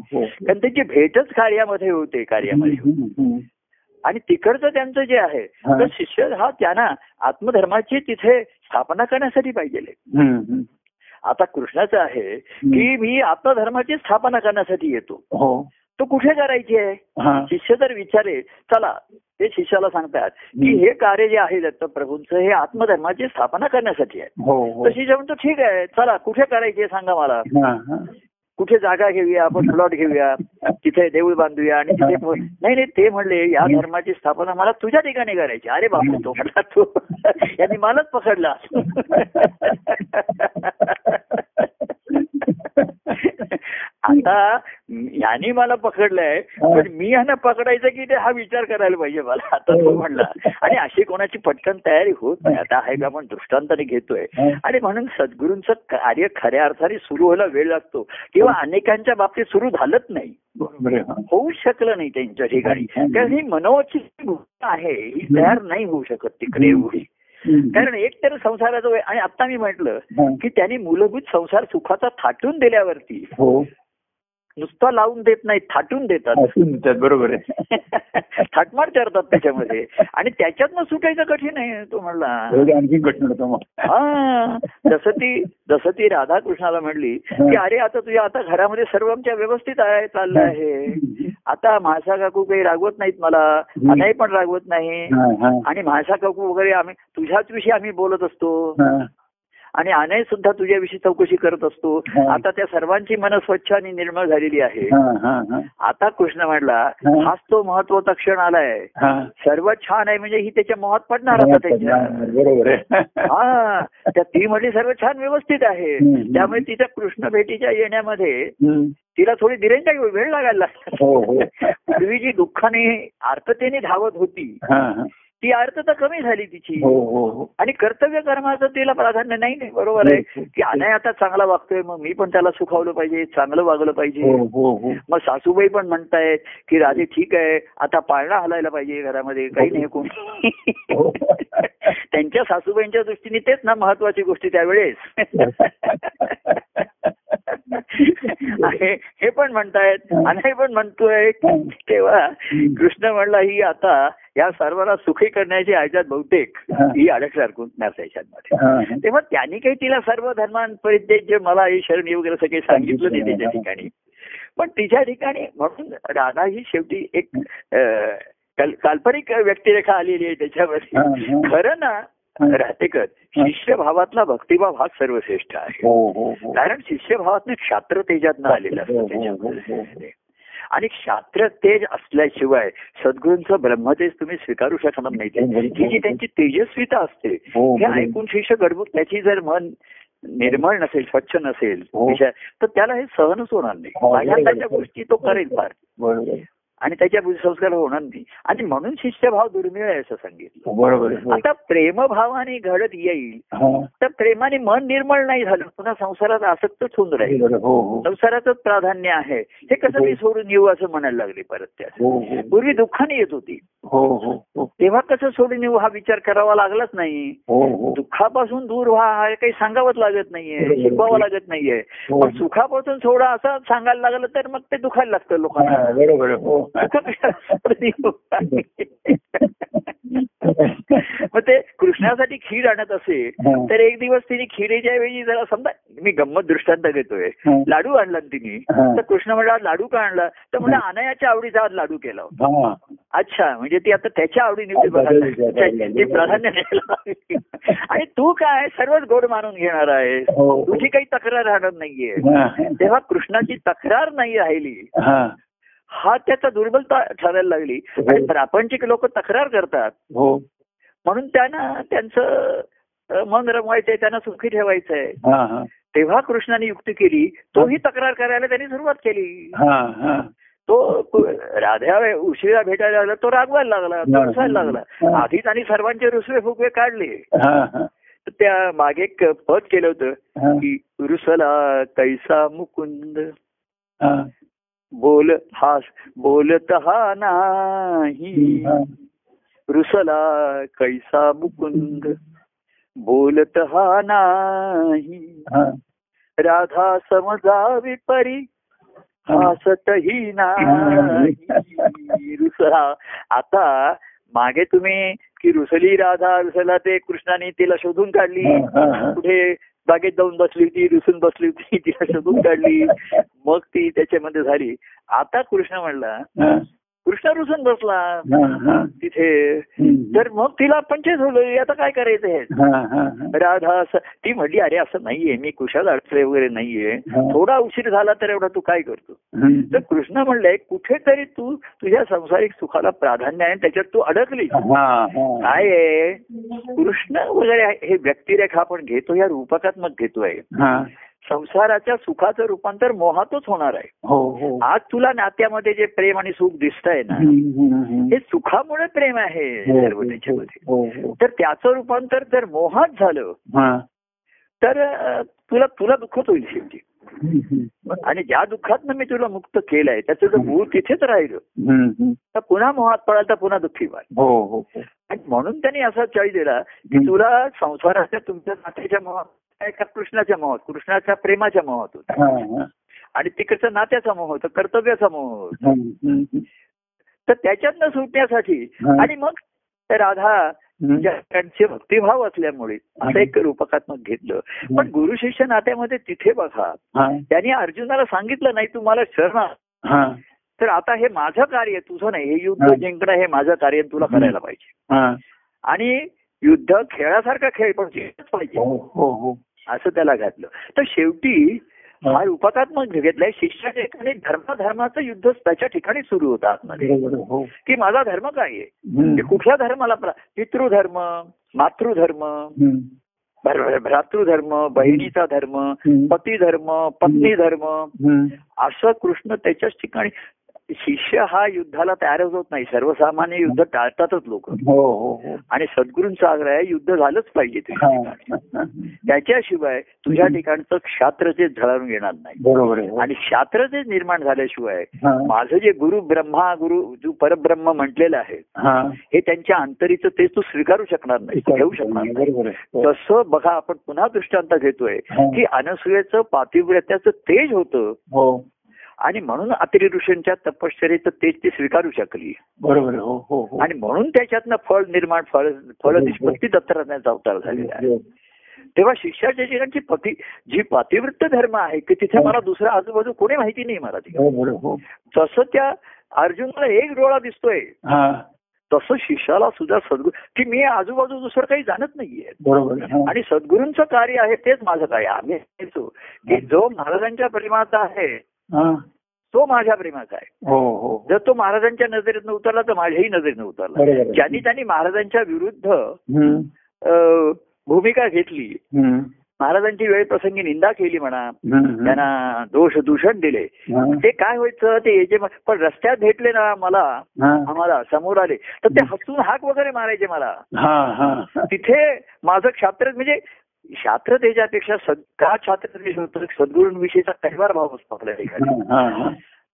कारण त्याची भेटच कार्यामध्ये होते कार्यामध्ये. आणि तिकडचं त्यांचं जे आहे. तर शिष्य हा त्यांना आत्मधर्माची तिथे स्थापना करण्यासाठी पाहिजे. आता कृष्णाचं आहे की मी आत्मधर्माची स्थापना करण्यासाठी येतो तो कुठे करायची आहे? हा. शिष्य जर विचारे चला ते शिष्याला सांगतात की. हे कार्य जे आहे दत्त प्रभूंचं हे आत्मधर्माची स्थापना करण्यासाठी आहे. हो हो. तर शिष्य म्हणतो ठीक आहे चला कुठे करायची आहे सांगा मला. कुठे जागा घेऊया आपण प्लॉट घेऊया तिथे देऊळ बांधूया आणि तिथे नाही नाही ते म्हणले या धर्माची स्थापना मला तुझ्या ठिकाणी करायची अरे बापरे तो म्हणला तू यांनी मलाच पकडला. आता यांनी मला पकडलंय पण मी यांना पकडायचं की ते हा विचार करायला पाहिजे मला. आता तो म्हणला आणि अशी कोणाची पटकन तयारी होत नाही. आता आहे का आपण दृष्टांताने घेतोय. आणि म्हणून सद्गुरूंचं कार्य खऱ्या अर्थाने सुरू व्हायला वेळ लागतो. किंवा अनेकांच्या बाबतीत सुरू झालंच नाही. हा. होऊच शकलं नाही त्यांच्या ठिकाणी. कारण ही मनोची आहे ही तयार नाही होऊ शकत तिकडे एवढी. कारण एक तर संसाराचं आणि आता मी म्हटलं. की त्यांनी मूलभूत संसार सुखाचा थाटून दिल्यावरती हो नुसता लावून देत नाही थाटून देतात. बरोबर आहे. थाटमाट करतात त्याच्यामध्ये. आणि त्याच्यातनं सुटायचं कठीण आहे तो म्हणला एवढं आणखी कठीण होतं मग. हा. जसं ती जसं ती राधाकृष्णाला म्हणली की अरे आता तुझ्या आता घरामध्ये सर्व आमच्या व्यवस्थित आहे चाललं आहे. आता म्हासा काकू काही रागवत नाहीत मला. अनाई पण रागवत नाही. आणि म्हासा काकू वगैरे आम्ही तुझ्याच विषयी आम्ही बोलत असतो. आणि अनय सुद्धा तुझ्याविषयी चौकशी करत असतो. आता त्या सर्वांची मन स्वच्छ आणि निर्मळ झालेली आहे. आता कृष्ण म्हणला. हाच तो महत्त्वाचा क्षण आलाय. सर्व छान आहे म्हणजे ही त्याच्या मोहात पडणार आता त्याच्या बरोबर हा त्या ती म्हटली सर्व छान व्यवस्थित आहे. त्यामुळे तिच्या कृष्ण भेटीच्या येण्यामध्ये. तिला थोडी दिरेंच्या वेळ लागायला लागला हो हो पूर्वी जी दुःखाने आर्ततेने धावत होती. ती अर्थता कमी झाली तिची. हो हो हो. आणि कर्तव्य कर्माचं तिला प्राधान्य नाही नाही. बरोबर आहे. की अनय आता चांगला वागतोय मग मी पण त्याला सुखावलं पाहिजे चांगलं वागलं पाहिजे. मग सासूबाई पण म्हणतायत की राधे ठीक आहे. आता पाळणा हलायला पाहिजे घरामध्ये. काही नाही कोणी. त्यांच्या सासूबाईंच्या दृष्टीने तेच ना महत्वाची गोष्टी त्यावेळेस. हे पण म्हणतायत आणि पण म्हणतोय तेव्हा कृष्ण म्हणला ही आता या सर्वांना सुखी करण्याची ह्याच्यात बहुतेक ही. अडक हा. तेव्हा त्यांनी काही तिला सर्व धर्मांपरित्य मला हे शरणी वगैरे सगळे सांगितलं नाही त्याच्या ठिकाणी. पण तिच्या ठिकाणी म्हणून राधा ही शेवटी एक काल्पनिक व्यक्तिरेखा आलेली आहे त्याच्यामध्ये. हा. खरं ना राहतेकर शिष्यभावातला भक्तिभाव हाच सर्वश्रेष्ठ आहे. हो हो हो. कारण शिष्यभावातनं क्षात्र तेजातनं आलेलं हो, असतं हो, हो, हो. त्याच्यामध्ये आणि क्षात्र तेज असल्याशिवाय सद्गुरूंचं ब्रह्मतेज तुम्ही स्वीकारू शकणार नाही. ही जी त्यांची तेजस्विता असते हो, हे. ऐकून शिष्य गडबड त्याची जर मन निर्मळ नसेल स्वच्छ नसेल हो. तर त्याला हे सहनच होणार नाही. हो, माझ्या गोष्टी तो करेल फार. आणि त्याच्या संस्कार होणार नाही. आणि म्हणून शिष्यभाव दुर्मिळ आहे असं सांगितलं. बरोबर हो. आता प्रेमभावाने घडत येईल हा. तर प्रेमाने मन निर्मळ नाही झालं पुन्हा संसारात आसक्तच होऊन राहील. हो हो. संसाराचंच प्राधान्य आहे. हे कसं मी सोडून येऊ असं म्हणायला लागले परत त्या. हो हो. पूर्वी दुःखाने येत होती. हो हो हो. तेव्हा कसं सोडून येऊ हा विचार करावा लागलाच नाही. हो हो. दुःखापासून दूर व्हा हा काही सांगावंच लागत नाहीये शिकवावं लागत नाहीये. हो. पण सुखापासून सोडा असं सांगायला लागलं तर मग ते दुखायला लागतं लोकांना. हा, हो. मग ते कृष्णासाठी खीर आणत असे. तर एक दिवस तिने खिरेच्या ऐवजी जरा समजा मी गंमत दृष्टांत घेतोय. लाडू आणला तिने. तर कृष्ण म्हणला लाडू का आणला तर म्हणजे अनयाच्या आवडीचा आज लाडू केला अच्छा म्हणजे ती आता त्याच्या आवडीने प्राधान्य द्यायला. आणि तू काय सर्वच गोड मानून घेणार आहे हो. तुझी काही तक्रार राहणार नाहीये. तेव्हा कृष्णाची तक्रार नाही राहिली हा हा त्याचा दुर्बलता ठरायला लागली. आणि प्रापंचिक लोक तक्रार करतात. हो. म्हणून त्यांना त्यांचं मन रमवायचंय त्यांना सुखी ठेवायचंय. हा हा. तेव्हा कृष्णाने युक्ती केली तोही तक्रार करायला त्यांनी सुरुवात केली. हा हा. तो कु- राधा उशिरा भेटायला लागला तो रागवायला लागला तो रुसायला लागला. आधीच आणि सर्वांचे रुसवे फुगवे काढले. हा हा. त्या मागे एक पद केलं होतं हा. की रुसला कैसा मुकुंद. हा. बोल हा बोलत हा. नाही रुसला कैसा मुकुंद बोलत हा नाही. हा. राधा समजावी परी हसतही नाही. रुसला आता मागे तुम्ही की रुसली राधा रुसला ते कृष्णाने तिला शोधून काढली. कुठे बागेत जाऊन बसली होती रुसून बसली होती तिला शोधून काढली. मग ती त्याच्यामध्ये झाली. आता कृष्ण म्हणला कृष्ण रुसून बसला. तिथे. तर मग तिला पंचायत होलं आता काय करायचं. राधा असं ती म्हणली अरे असं नाहीये मी कुशात अडचले वगैरे नाहीये. थोडा उशीर झाला तर एवढा तू काय करतो. तर कृष्ण म्हणलंय कुठेतरी तू तुझ्या संसारिक सुखाला प्राधान्य आहे त्याच्यात तू अडकली. काय आहे कृष्ण वगैरे हे व्यक्तिरेखा आपण घेतो या रूपकात्मक घेतोय हा. संसाराच्या सुखाचं रूपांतर मोहातच होणार आहे हो हो आज तुला नात्यामध्ये जे प्रेम आणि सुख दिसतंय ना हम्म, हम्म, हम्म. हे सुखामुळे प्रेम आहे हो, सर्व त्याच्यामध्ये. तर त्याचं रूपांतर जर मोहात झालं हा. तर तुला तुला दुःखच होईल शेवटी. आणि ज्या दुःखातनं मी तुला मुक्त केलंय त्याचं जर मूळ तिथेच राहिलं. तर पुन्हा मोहात पडाल तर पुन्हा दुःखी व्हाल. आणि म्हणून त्यांनी असा चॉईस दिला की. तुला संसाराच्या तुमच्या नात्याच्या मोहात आहे का कृष्णाच्या मोहात कृष्णाच्या प्रेमाच्या मोहात होता. आणि तिकडचा नात्याचा मोह होता कर्तव्याचा मोह होता. तर त्याच्यातनं सुटण्यासाठी. आणि मग राधा. त्यांचे भक्तिभाव असल्यामुळे असं एक रूपकात्मक घेतलं पण गुरु शिष्य नात्यामध्ये तिथे बघा त्यांनी अर्जुनाला सांगितलं नाही तू मला शरण तर आता हे माझं कार्य तुझं नाही हे युद्ध. जिंकणं हे माझं कार्य तुला करायला पाहिजे हा. आणि युद्ध खेळासारखा खेळ पण जिंकलंच पाहिजे हो हो हो असं त्याला घातलं. तर शेवटी हा. रूपकात्मक घेतलाय शिष्याच्या ठिकाणी धर्माधर्माचं युद्ध त्याच्या ठिकाणी सुरू होतं आतमध्ये. हो. की माझा धर्म काय आहे. की कुठल्या धर्माला पितृधर्म मातृधर्म भ्रातृधर्म बहिणीचा धर्म. पती धर्म पत्नी धर्म. असं कृष्ण त्याच्याच ठिकाणी शिष्य हा युद्धाला तयारच होत नाही सर्वसामान्य युद्ध टाळतातच लोक हो हो हो आणि सद्गुरूंचा आग्रह आहे युद्ध झालंच पाहिजे तुझ्या. त्याच्याशिवाय तुझ्या ठिकाणचं क्षात्र ते झळावून येणार नाही बरोबर. आणि क्षात्र ते निर्माण झाल्याशिवाय. माझं जे गुरु ब्रह्मा गुरु जो परब्रह्म म्हटलेलं आहे हा. त्यांच्या अंतरीचं ते तू स्वीकारू शकणार नाही घेऊ शकणार नाही. तसं बघा आपण पुन्हा दृष्टांत घेतोय. की अनसुयेचं पातिव्रत्याचं तेज होतं हो आणि म्हणून अत्रि ऋषींच्या तपश्चर्याचं तेज ती स्वीकारू शकली. बरोबर हो हो हो. आणि म्हणून त्याच्यातनं फळ निर्माण फळ फळ निष्पत्ती दत्तराण्याचा अवतार झालेला आहे. तेव्हा शिष्याच्या ठिकाणची पती जी पातिवृत्त धर्म आहे की तिथे मला दुसरा आजूबाजू कोणी माहिती नाही मला ती बरोबर आहे, हो. तसं त्या अर्जुनाला एक डोळा दिसतोय. हा. तसं शिष्याला सुद्धा सद्गुरू की मी आजूबाजू दुसरं काही जाणत नाहीये. बरोबर. आणि सद्गुरूंचं कार्य आहे तेच माझं कार्य आम्ही की जो महाराजांच्या प्रेमाचा आहे. तो माझ्या प्रेमाचा आहे हो हो जर तो महाराजांच्या नजरेत उतरला तर माझ्याही नजरेत उतरला. ज्यांनी त्यांनी महाराजांच्या विरुद्ध भूमिका घेतली. महाराजांची वेळ प्रसंगी निंदा केली म्हणा. त्यांना दोष दूषण दिले. ते काय व्हायचं ते याचे पण रस्त्यात भेटले ना मला. आम्हाला समोर आले तर ते हसून हाक वगैरे मारायचे मला तिथे माझं क्षात्र म्हणजे शास्त्र त्याच्यापेक्षा का छात्र होतं सद्गुरूंविषयीचा कैवार भाव असतो आपल्या ठिकाणी.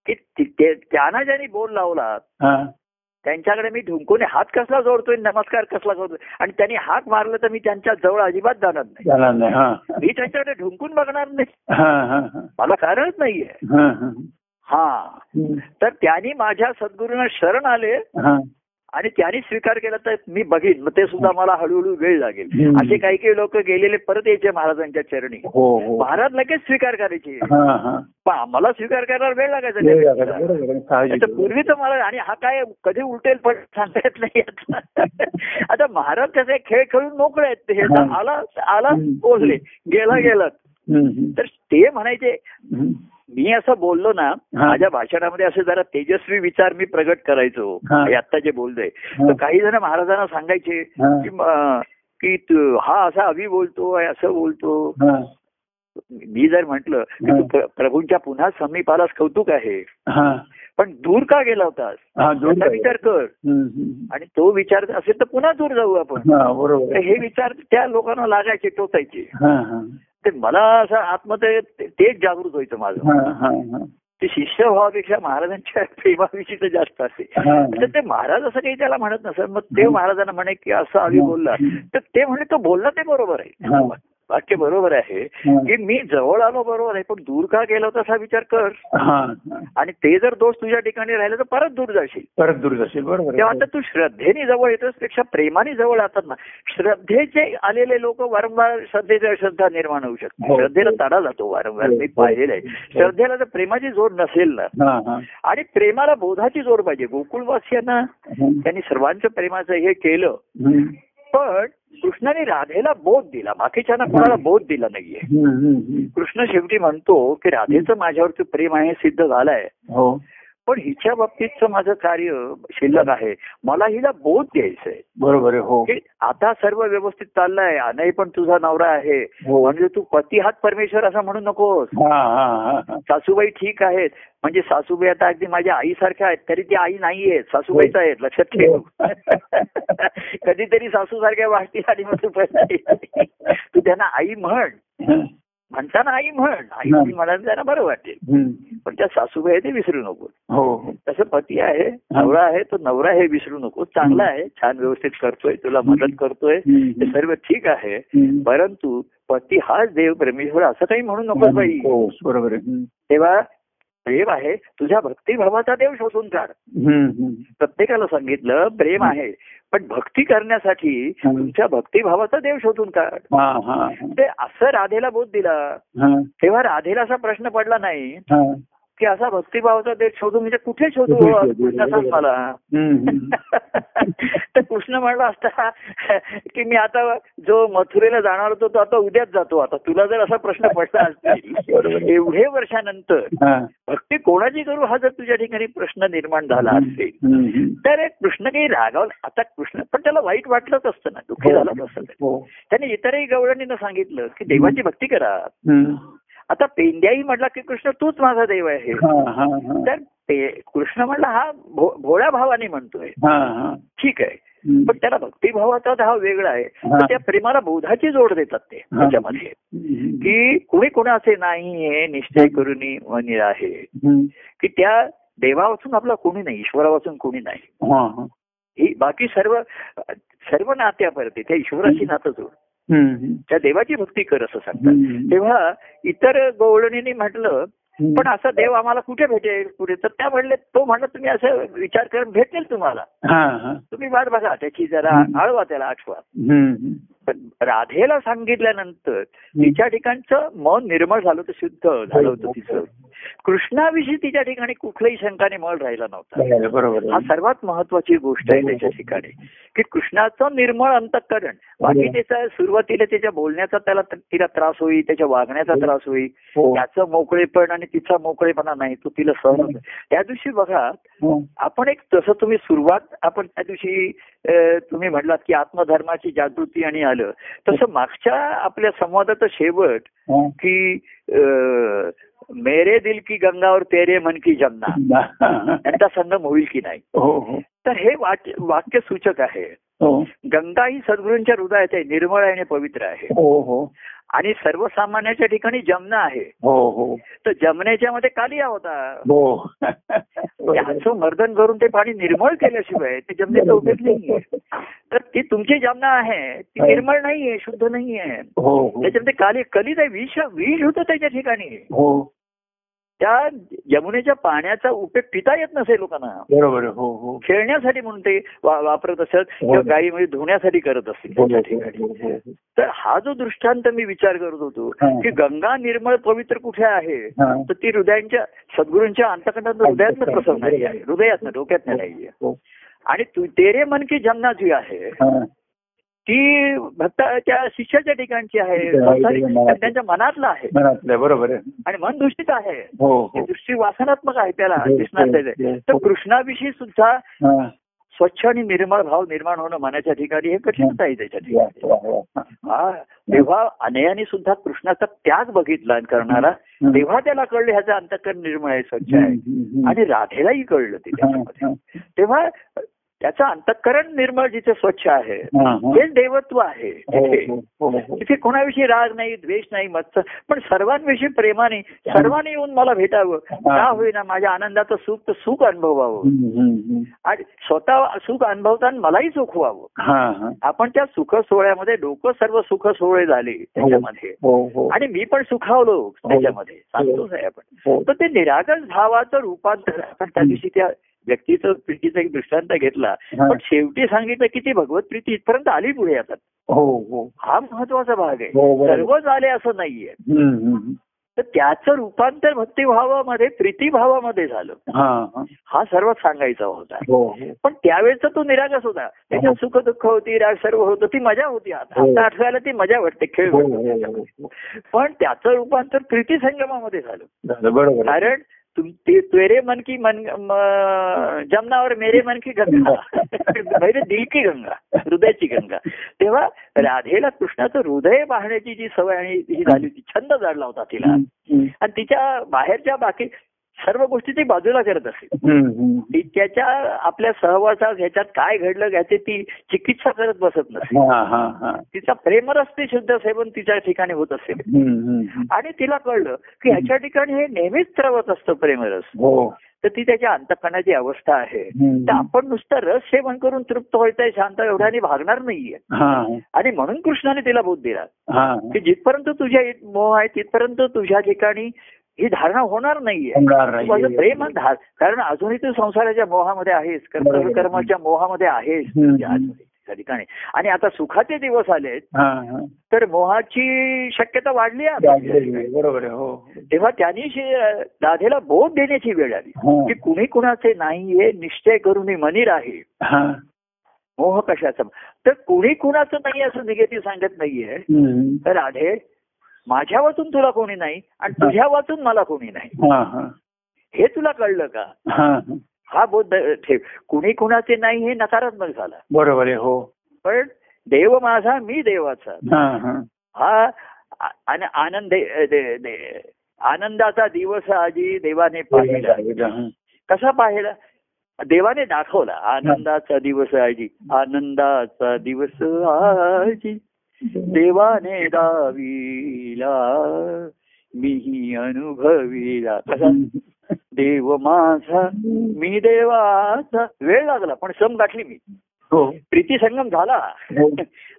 की त्यांना ज्यांनी बोल लावला. त्यांच्याकडे मी ढुंकूने हात कसला जोडतोय नमस्कार कसला करतोय आणि त्यांनी हात मारलं तर मी त्यांच्या जवळ अजिबात जाणार नाही मी त्यांच्याकडे ढुंकून बघणार नाही हा हा हा. मला कारणच नाहीये हा. तर त्यांनी माझ्या सद्गुरूंना शरण आले. आणि त्यांनी स्वीकार केला तर मी बघीन मग ते सुद्धा मला हळूहळू वेळ लागेल. असे काही काही लोक गेलेले परत यायचे महाराजांच्या चरणी हो हो महाराज लगेच स्वीकार करायचे हा हा पण आम्हाला स्वीकार करायला वेळ लागायचा वेळ त्या लागायचा, व्यक्तीला. बरोबर आहे, साहजिक आता पूर्वी तर मला आणि हा काय कधी उलटेल पण सांगता येत नाही आता. आता महाराज कसे खेळ खेळून मोकळे आहेत हा. आला आला. पोहोचले गेला गेला. तर ते म्हणायचे. मी असं बोललो ना. माझ्या भाषणामध्ये असे जरा तेजस्वी विचार मी प्रगट करायचो आता जे बोलतोय. तर काही जण महाराजांना सांगायचे. की म- की तू- हा असा अभि बोलतोय असं बोलतो. मी जर म्हंटल की. तू प्र- प्रभूंच्या पुन्हा समीपालास कौतुक आहे. पण दूर का गेला होतास त्याचा विचार कर. आणि तो विचार असेल तर पुन्हा दूर जाऊ आपण हा. हे विचार त्या लोकांना लागायचे टोचायचे. ते मला असं आतमध्ये ते- तेच जागृत व्हायचं माझं. हा, हा, हा. ते शिष्य व्हावापेक्षा महाराजांच्या प्रेमाविषयी तर जास्त असे हा. तर ते महाराज असं काही त्याला म्हणत नसत. मग ते महाराजांना म्हणे की असं आम्ही बोलला. तर ते म्हणे तो बोलला ते बरोबर आहे. हा. वाक्य बरोबर आहे हा. की मी जवळ आलो बरोबर आहे पण दूर का गेलो तसा विचार कर हा, हा. आणि ते जर दोष तुझ्या ठिकाणी राहिले तर परत दूर जाशील परत दूर जाशील बरोबर तेव्हा. आता तू श्रद्धेने जवळ येतोस पेक्षा प्रेमाने जवळ येतात ना श्रद्धेचे आलेले लोक वारंवार श्रद्धेच्या श्रद्धा निर्माण होऊ शकते हो. श्रद्धेला तडा जातो वारंवार हो. मी पाहिलेलं आहे श्रद्धेला जर प्रेमाची जोड नसेल ना हा, हा. आणि प्रेमाला बोधाची जोड पाहिजे गोकुळवासियांना. त्यांनी सर्वांचं प्रेमाचं हे केलं. पण कृष्णाने राधेला बोध दिला. बाकीच्यांना कोणाला बोध दिला नाहीये. कृष्ण शेवटी म्हणतो की राधेचं माझ्यावरती प्रेम आहे सिद्ध झालंय. हो. पण हिच्या बाबतीतचं माझं कार्य शिल्लक आहे. मला हिला बोध द्यायचंय बरोबर आहे हो. आता सर्व व्यवस्थित चाललंय नाही पण तुझा नवरा आहे. हो. म्हणजे तू पती हात परमेश्वर असं म्हणू नकोस. हा हा हा हा. सासूबाई ठीक आहेत. म्हणजे सासूबाई आता अगदी माझ्या आईसारख्या आहेत तरी ती आई नाहीये सासूबाईच आहेत लक्षात ठेव. कधीतरी सासू सारख्या वाटतील आणि मग तू त्यांना आई म्हण. हा. म्हणताना आई म्हण. आई. म्हणाल त्यांना बरं वाटेल. पण त्या सासूबाई आहे ते विसरू नको. हो. तसं पती आहे नवरा आहे तो नवरा हे विसरू नको. चांगला आहे छान व्यवस्थित करतोय तुला मदत करतोय. ते सर्व ठीक आहे. परंतु पती हाच देव परमेश्वर असं काही म्हणू नको बाई. बरोबर. तेव्हा प्रेम आहे तुझ्या भक्तिभावाचा देव शोधून काढ. प्रत्येकाला सांगितलं प्रेम आहे पण भक्ती करण्यासाठी. तुमच्या भक्तिभावाचा देव शोधून काढ. ते असं राधेला बोध दिला तेव्हा राधेला असा प्रश्न पडला नाही. की असा भक्तिभावाचा देव शोधू म्हणजे कुठे शोधू सांग मला. तर कृष्ण म्हणला असता की मी आता जो मथुरेला जाणार होतो तो आता उद्याच जातो. आता तुला जर असा प्रश्न पडला. असतील एवढे वर्षानंतर हा. भक्ती कोणाची करू हा जर तुझ्या ठिकाणी प्रश्न निर्माण झाला असेल. तर कृष्ण काही रागावला आता कृष्ण पण त्याला वाईट वाटलंच असतं ना दुःखी झालंच असतं हो. त्याने इतरही गवळणीनं सांगितलं की देवाची भक्ती करा. आता पेंद्याही म्हटला की कृष्ण तूच माझा देव आहे हा, हा, हा. तर कृष्ण म्हणला हा भोळ्या भावाने म्हणतोय हा हा ठीक आहे. पण त्याला भक्तिभावाचा हा वेगळा आहे. तर त्या प्रेमाला बोधाची जोड देतात ते. त्याच्यामध्ये. की कुणी कुणाचे नाही हे निश्चय करून आहे. की त्या देवापासून आपला कोणी नाही ईश्वरापासून कोणी नाही हा, बाकी सर्व सर्व नात्यापर्यंत त्या ईश्वराची नातं जोड. त्या देवाची भक्ती कर असं सांगतात. तेव्हा इतर गवळणीने म्हटलं. पण असा देव आम्हाला कुठे भेटेल कुठे तर त्या म्हणले तो म्हणला तुम्ही असं विचार करून भेटेल तुम्हाला. तुम्ही वाट बघा त्याची जरा. आळवा त्याला आठवा. राधेला सांगितल्यानंतर तिच्या ठिकाणचं मन निर्मळ झालं होतं शुद्ध झालं होतं तिचं. कृष्णाविषयी तिच्या ठिकाणी कुठल्याही शंकाने मळ राहिला नव्हता. बरोबर हा सर्वात महत्वाची गोष्ट आहे त्याच्या ठिकाणी की कृष्णाचं निर्मळ अंतकरण बाकी त्याचा सुरुवातीला त्याच्या बोलण्याचा त्याला तिला त्रास होईल त्याच्या वागण्याचा त्रास होईल हो. त्याचं मोकळेपण आणि तिचा मोकळेपणा नाही तो तिला सहन होत. त्या दिवशी बघा हो. आपण एक तसं तुम्ही सुरुवात आपण त्या दिवशी तुम्ही म्हणलात की आत्मधर्माची जागृती आणि आलं. तसं मागच्या आपल्या संवादाचं शेवट. की मेरे दिल की गंगावर तेरे मन की जमना. यांचा संगम होईल की नाही? हो हो. तर हे वाक्य वाक्य सूचक आहे. गंगा ही सद्गुरूंच्या हृदयात आहे निर्मळ आहे आणि पवित्र आहे. हो हो. आणि सर्वसामान्याच्या ठिकाणी जमना आहे. हो हो. तर जमण्याच्या मध्ये कालिया होता हो. त्याचं मर्दन करून ते पाणी निर्मळ केल्याशिवाय ते जमण्याचा उपयोग नाहीये. तर ती तुमची जमना आहे ती निर्मळ नाहीये शुद्ध नाहीये. हो हो. त्याच्यामध्ये काली कलीत आहे विष विष होतं त्याच्या ठिकाणी. हो. त्या यमुनेच्या पाण्याचा उपयोग पिता येत नसेल लोकांना बरोबर हो हो खेळण्यासाठी म्हणून ते वापरत असत किंवा गाई म्हणजे धुण्यासाठी करत असतील हो, हो, हो, हो. तर हा जो दृष्टांत मी विचार करत होतो हा. की गंगा निर्मळ पवित्र कुठे आहे हा. तर ती हृदयांच्या सद्गुरूंच्या अंतकंडात हृदयातनं प्रसन्न आहे हृदयातनं डोक्यातनं नाहीये हो. आणि तू तेरे मन की जमना जी आहे हा. ती भक्ताच्या शिष्याच्या ठिकाणची आहे त्यांच्या मनातलं आहे. बरोबर आणि मन दूषित आहे. हो हो. दृष्टी वासनात्मक आहे त्याला दिसणार हो. तर कृष्णाविषयी सुद्धा. स्वच्छ आणि निर्मळ भाव निर्माण होणं मनाच्या ठिकाणी हे कठीणच आहे त्याच्या ठिकाणी. तेव्हा अनयाने सुद्धा कृष्णाचा त्याग बघितला करणारा. तेव्हा त्याला कळलं ह्याचं अंतकरण निर्मळ आहे स्वच्छ आहे. आणि राधेलाही कळलं ते त्याच्यामध्ये. तेव्हा त्याचं अंतकरण निर्मळ जिथे स्वच्छ आहे. हेच देवत्व आहे हो, तिथे. हो, हो. तिथे कोणाविषयी राग नाही द्वेष नाही मत्सर पण सर्वांविषयी प्रेमाने सर्वांनी येऊन मला भेटावं. का होईना माझ्या आनंदाचं सुख तर सुख अनुभवावं. आणि स्वतः सुख अनुभवताना मलाही सुख व्हावं. आपण त्या सुख सोहळ्यामध्ये लोक सर्व सुख सोहळे झाले त्याच्यामध्ये. आणि मी पण सुखावलो त्याच्यामध्ये. सांगतोच आहे आपण. तर ते निरागस भावाचं रूपांतर आपण त्या दिवशी त्या व्यक्तीचं प्रीतीचा एक दृष्टांत घेतला. पण शेवटी सांगितलं की ती भगवत प्रीती इथपर्यंत आली पुढे आता. हो हो. हा महत्त्वाचा भाग आहे. हो. सर्वच आले असं नाहीये. तर त्याचं रूपांतर भक्तिभावामध्ये प्रीतीभावामध्ये झालं. हा हा. हा सर्वात सांगायचा होता. पण त्यावेळेचा तो निरागस होता. त्याच्यात सुख दुःख होती राग सर्व होतं ती मजा होती. आता आठवायला ती मजा वाटते खेळ. पण त्याचं रूपांतर प्रीती संगमामध्ये झालं. कारण तेरे मन की मन म- जमनावर मेरे मन की गंगा. मेरे दिल की गंगा हृदयाची गंगा. तेव्हा राधेला कृष्णाचं हृदय पाहण्याची जी सवय आणि ही झाली होती छंद जाडला होता तिला. आणि तिच्या बाहेरच्या बाकी सर्व गोष्टी ती बाजूला करत असे हम्म, हम्म. ती त्याच्या आपल्या सहवासात ह्याच्यात काय घडलं याची ती चिकित्सा करत बसत नसे हा हा हा. तिचा प्रेमरस ते शुद्ध सेवन तिच्या ठिकाणी होत असेल. आणि तिला कळलं की ह्याच्या ठिकाणी हे नेहमीच त्रवत असतं प्रेमरस. हो. तर ती त्याच्या अंतकरणाची अवस्था आहे. तर आपण नुसतं रस सेवन करून तृप्त व्हायचंय शांत एवढ्याने भागणार नाहीये. हा. आणि म्हणून कृष्णाने तिला बोध दिला. की जिथपर्यंत तुझ्या मोह आहे तिथपर्यंत तुझ्या ठिकाणी ही धारणा होणार नाहीये. प्रेम कारण अजूनही तू संसाराच्या मोहामध्ये आहेस कर्तव्य कर्माच्या मोहामध्ये आहेस. त्या ठिकाणी. आणि आता सुखाचे दिवस आलेत तर मोहाची शक्यता वाढली आहे. बरोबर आहे. हो. तेव्हा त्यांनी राधेला बोध देण्याची वेळ आली. हा. की कुणी कुणाचे नाही हे निश्चय करून मनी राही हा. मोह कशाचा? तर कुणी कुणाचं नाही असं निगेटिव्ह सांगत नाहीये. तर राधे माझ्या वाचून तुला कोणी नाही आणि तुझ्या वाचून मला कोणी नाही. हा तुला कळलं का? हा बोध ठेव. कुणी कुणाचे नाही हे नकारात्मक झाला. बरोबर आहे हो. पण देव माझा मी देवाचा. हा आ- आन- आनंद आनंदाचा दिवस आजी देवाने पाहिला. कसा पाहिला? देवाने दाखवला आनंदाचा दिवस आजी आनंदाचा दिवस आजी देवाने दाविला मीही अनुभविला. कसा? देव माझा मी देवाचा. वेळ लागला पण सम गाठली मी. हो. प्रीती संगम झाला. हो.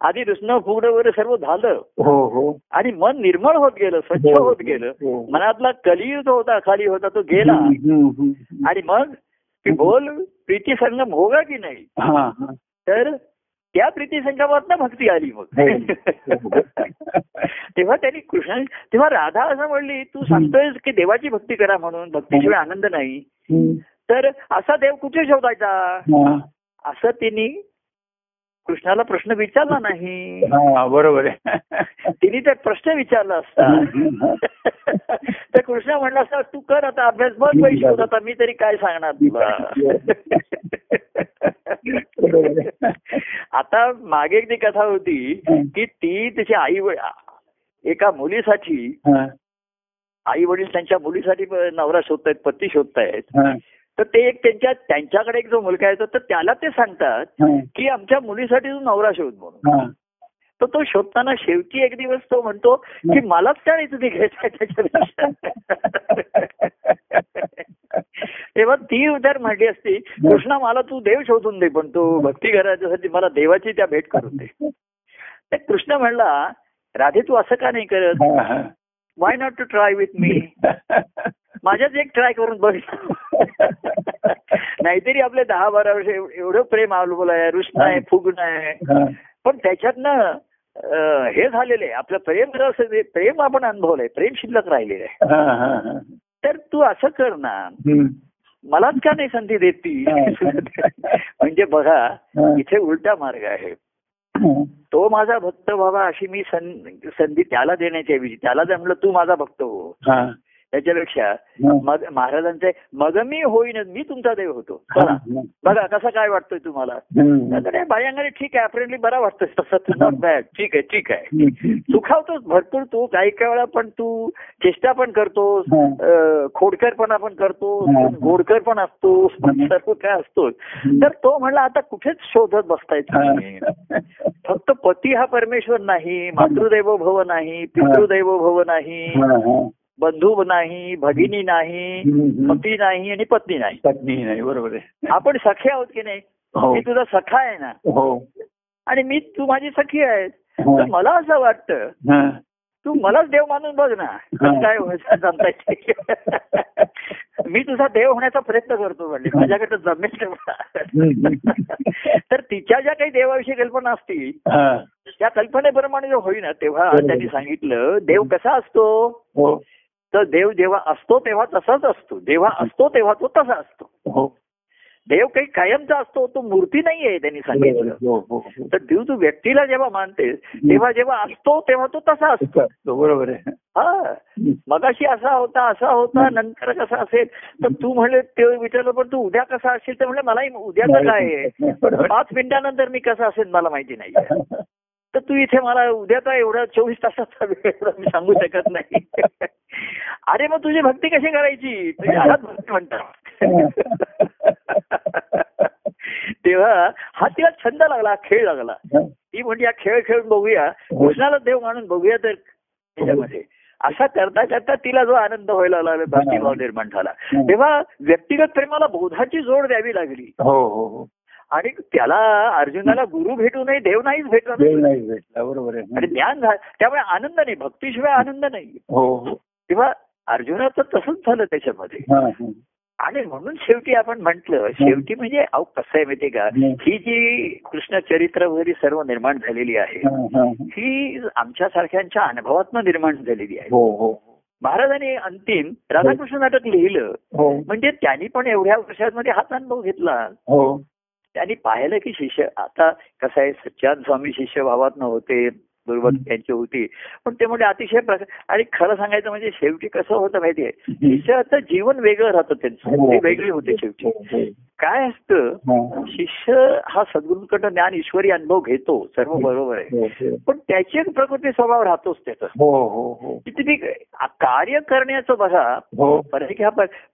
आधी रुसणं फुगणं वगैरे सर्व झालं. हो हो. आणि मन निर्मळ होत गेलं स्वच्छ. होत गेलं. मनातला कली जो होता खाली होता तो गेला. आणि मग की बोल प्रीती संगम होगा की नाही? तर त्या प्रीती संगमात भक्ती आली मग हो. तेव्हा त्यांनी कृष्ण तेव्हा राधा असं म्हणली तू सांगतोय की देवाची भक्ती करा म्हणून भक्तीशिवाय आनंद नाही. तर असा देव कुठे शोधायचा हा. असं तिने कृष्णाला प्रश्न विचारला नाही. बरोबर आहे. तिने तर प्रश्न विचारला असता. तर कृष्ण म्हणला असता तू कर आता अभ्यास बघ शोध आता मी तरी काय सांगणार तुला. आता मागे एक ती कथा होती की ती तिची आई एका मुलीसाठी आई वडील त्यांच्या मुलीसाठी नवरा शोधतायत पती शोधतायत. तर ते एक त्यांच्या त्यांच्याकडे एक जो मुलगा येतो तर त्याला ते सांगतात की आमच्या मुलीसाठी तू नवरा शोध म्हणून. तर तो शोधताना शेवटी एक दिवस तो म्हणतो की मलाच नाही तुम्ही घ्यायचा त्याच्यापेक्षा. तेव्हा ती उदार म्हटली असती कृष्णा मला तू देव शोधून दे पण तू भक्ती करायच्यासाठी मला देवाची त्या भेट करून दे. तर कृष्ण म्हणला राधे तू असं का नाही करत. Why not to try with me माझ्याच एक ट्राय करून बघ नाहीतरी आपले दहा बारा वर्ष एव- एवढं प्रेम अवलंबून आहे रुष्ण आहे फुगणं आहे. पण त्याच्यातनं हे झालेलं आहे आपलं प्रेम प्रेम आपण अनुभवलंय प्रेम शिल्लक राहिलेलं आहे. तर तू असं कर ना. मलाच का नाही संधी देत ती म्हणजे बघा. इथे उलटा मार्ग आहे. तो माझा भक्त व्हावा अशी मी संधी त्याला देण्याच्या ऐवजी त्याला जर म्हणलं तू माझा भक्त हा. त्याच्यापेक्षा. मग महाराजांचे मग मी होईनच मी तुमचा देव होतो. बघा कसं काय वाटतोय तुम्हाला बायांगाने ठीक आहे अप्रेंटली बरा वाटतोय तसं नॉट बॅड ठीक आहे ठीक आहे. सुखावतोच भरपूर तू काही काही वेळा पण तू चेष्टा पण करतोस. अं, खोडकरपणा पण करतो हा. गोडकर पण असतो. सर्व काय असतोच तर तो म्हणला आता कुठेच शोधत बसताय. फक्त पती हा परमेश्वर नाही मातृदैव भव नाही पितृदैव भव नाही. बंधू नाही भगिनी नाही. पती नाही आणि पत्नी नाही पत्नी नाही बरोबर आहे आपण सखे आहोत की नाही हो. मी तुझा सखा आहे ना हो आणि मी तू माझी सखी आहे हा. तर मला असं वाटतं हा. तू मलाच देव मानून बघ ना काय. मी तुझा देव होण्याचा प्रयत्न करतो म्हणजे माझ्याकडे जमेल तर तिच्या ज्या काही देवाविषयी कल्पना असतील. त्या कल्पनेप्रमाणे होईना तेव्हा. त्यांनी सांगितलं देव कसा असतो हो तर देव जेव्हा असतो तेव्हा तसाच असतो. जेव्हा असतो तेव्हा तो तसा असतो. हो. देव काही कायमचा असतो तो मूर्ती नाहीये त्यांनी सांगितलं. हो हो. तर देव तू व्यक्तीला जेव्हा मानतेस तेव्हा जेव्हा असतो तेव्हा तो तसा असतो. बरोबर आहे. हा. मगाशी असा होता असा होता नंतर कसा असेल? तर तू म्हणले ते विचारलं पण तू उद्या कसा असेल? तर म्हणलं मलाही उद्याचं काय आहे. पाच मिनिटानंतर मी कसा असेल मला माहिती नाही. तर तू इथे मला उद्याचा एवढा चोवीस तासाचा वेळ मी सांगू शकत नाही. अरे मग तुझी भक्ती कशी करायची? तुझी आहात भक्ती म्हणतात. तेव्हा हा तिला छंद लागला हा खेळ लागला. ती म्हणजे हा खेळ खेळून बघूया. कृष्णाला देव मानून बघूया तर त्याच्यामध्ये. असा करता करता तिला जो आनंद व्हायला लागला भक्तिभाव निर्माण झाला. तेव्हा व्यक्तिगत प्रेमाला बोधाची जोड द्यावी लागली. हो हो हो. आणि त्याला अर्जुनाला गुरु भेटू नये देव नाहीच भेटला नाही भेटला बरोबर आणि ज्ञान झा- त्यामुळे आनंद नाही भक्तीशिवाय आनंद नाही. हो हो. तेव्हा अर्जुनाचं तसंच झालं त्याच्यामध्ये. हा, हा. आणि म्हणून शेवटी आपण म्हंटल शेवटी म्हणजे अहो कसं आहे माहितीये का? हं. ही जी कृष्ण चरित्र वगैरे सर्व निर्माण झालेली आहे हा, हा. ही. आमच्यासारख्यांच्या अनुभवातनं निर्माण झालेली आहे. हो हो. महाराजांनी अंतिम राधाकृष्ण नाटक लिहिलं. हो. म्हणजे त्यांनी पण एवढ्या वर्षांमध्ये हाच अनुभव घेतला. हो. त्यांनी पाहिलं की शिष्य आता कसं आहे सच्चान स्वामी शिष्य भावात होते बरोबर हं. त्यांची होती पण ते म्हणजे अतिशय प्रकार आणि खरं सांगायचं म्हणजे शेवटी कसं होतं माहितीये शिष्याचं जीवन वेगळं राहतं त्यांचं हो. ते वेगळे होते शेवटी हो, हो. काय असतं हा. शिष्य हा सद्गुरूंकडनं ज्ञान ईश्वरी अनुभव घेतो सर्व बरोबर आहे हो, हो. पण त्याची एक प्रकृती स्वभाव राहतोच त्याचा हो हो हो की तुम्ही कार्य करण्याचं बघा हो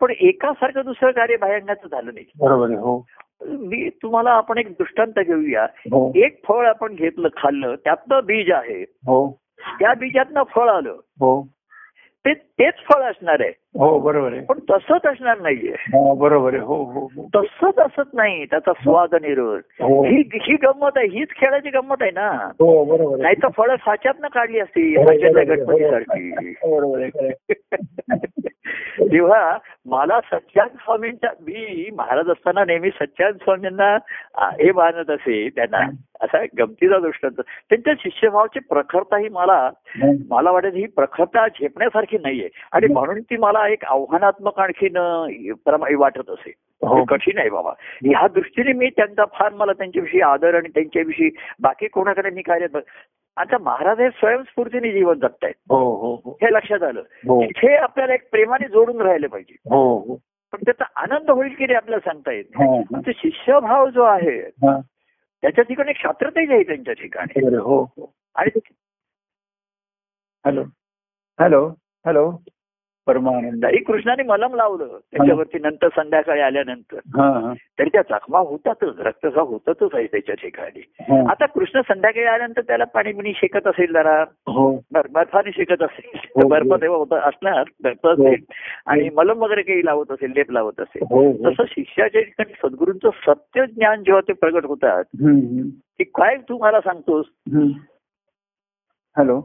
पण एकासारखं दुसरं कार्य बाह्यांगाचं झालं नाही हो मी तुम्हाला आपण एक दृष्टांत घेऊया हो. एक फळ आपण घेतलं खाल्लं त्यातनं बीज आहे. हो. त्या बीजातनं फळ आलं. हो. ते तेच फळ असणार आहे. हो बरोबर आहे. पण तसंच असणार नाहीये. हो बरोबर आहे. हो हो तसंच असत नाही. त्याचा स्वाद रस. हो. ही गंमत आहे. हीच खेळाची गंमत आहे ना. हो बरोबर नाही तर फळं साच्यातनं काढली असती. साच्यातल्या बरोबर आहे. तेव्हा मला सच्चान स्वामींच्या मी महाराज असताना नेहमी सच्चान स्वामींना हे मानत असे त्यांना. असा गमतीचा दृष्टांत. त्यांच्या शिष्यभावाची प्रखरता ही. मला. मला वाटत ही प्रखरता झेपण्यासारखी नाहीये. आणि म्हणून ती मला एक आव्हानात्मक आणखीन वाटत असे. हो. कठीण आहे बाबा. ह्या दृष्टीने मी त्यांचा फार मला त्यांच्याविषयी आदर आणि त्यांच्याविषयी बाकी कोणाकडे मी काय. आता महाराज हे स्वयंस्फूर्तीने जीवन जगतायत. हो हो हो. हे लक्षात आलं. हो. तिथे आपल्याला एक प्रेमाने जोडून राहिले पाहिजे. हो हो. पण त्याचा आनंद होईल की नाही आपल्याला सांगता येत नाही. ते शिष्यभाव जो आहे हा. त्याच्या ठिकाणी एक शास्त्रतेज आहे त्यांच्या ठिकाणी. हो हो. आणि हॅलो. हॅलो. हॅलो. परमानंद तरी कृष्णाने मलम लावलं. त्याच्यावरती नंतर संध्याकाळी आल्यानंतर. हा. हा तरी त्या जखमा होतातच. रक्तस्राव होतातच आहे त्याच्या ठिकाणी. हा. आता कृष्ण संध्याकाळी आल्यानंतर त्याला पाणी बिणी शेकत असेल जरा? हो. बर- बर्फाने शेकत असेल. हो. बर्फ तेव्हा होत असणार बर्फ असेल. आणि मलम वगैरे काही लावत असेल लेप लावत असेल. हो हो. तसं शिष्याच्या ठिकाणी सद्गुरूंचं सत्य ज्ञान जेव्हा ते प्रगट होतात की काय तू मला सांगतोस. हॅलो.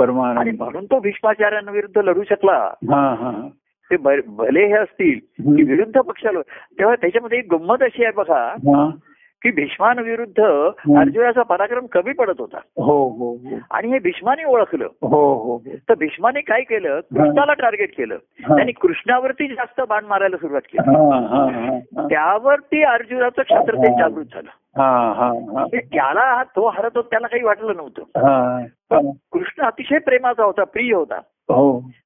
आणि म्हणून तो भीष्माचार्यांविरुद्ध लढू शकला हा हा हा. ते भले हे असतील की. विरुद्ध पक्षाला तेव्हा त्याच्यामध्ये एक गंमत अशी आहे बघा. की भीष्मांविरुद्ध अर्जुनाचा पराक्रम कमी पडत होता. हो हो हो. आणि हे भीष्माने ओळखलं. हो हो हो. तर भीष्माने काय केलं? कृष्णाला टार्गेट केलं. त्यांनी कृष्णावरती जास्त बाण मारायला सुरुवात केली. त्यावरती अर्जुनाचं क्षत्रते जागृत झालं. म्हणजे त्याला तो हरत होता त्याला काही वाटलं नव्हतं. कृष्ण अतिशय प्रेमाचा होता प्रिय होता.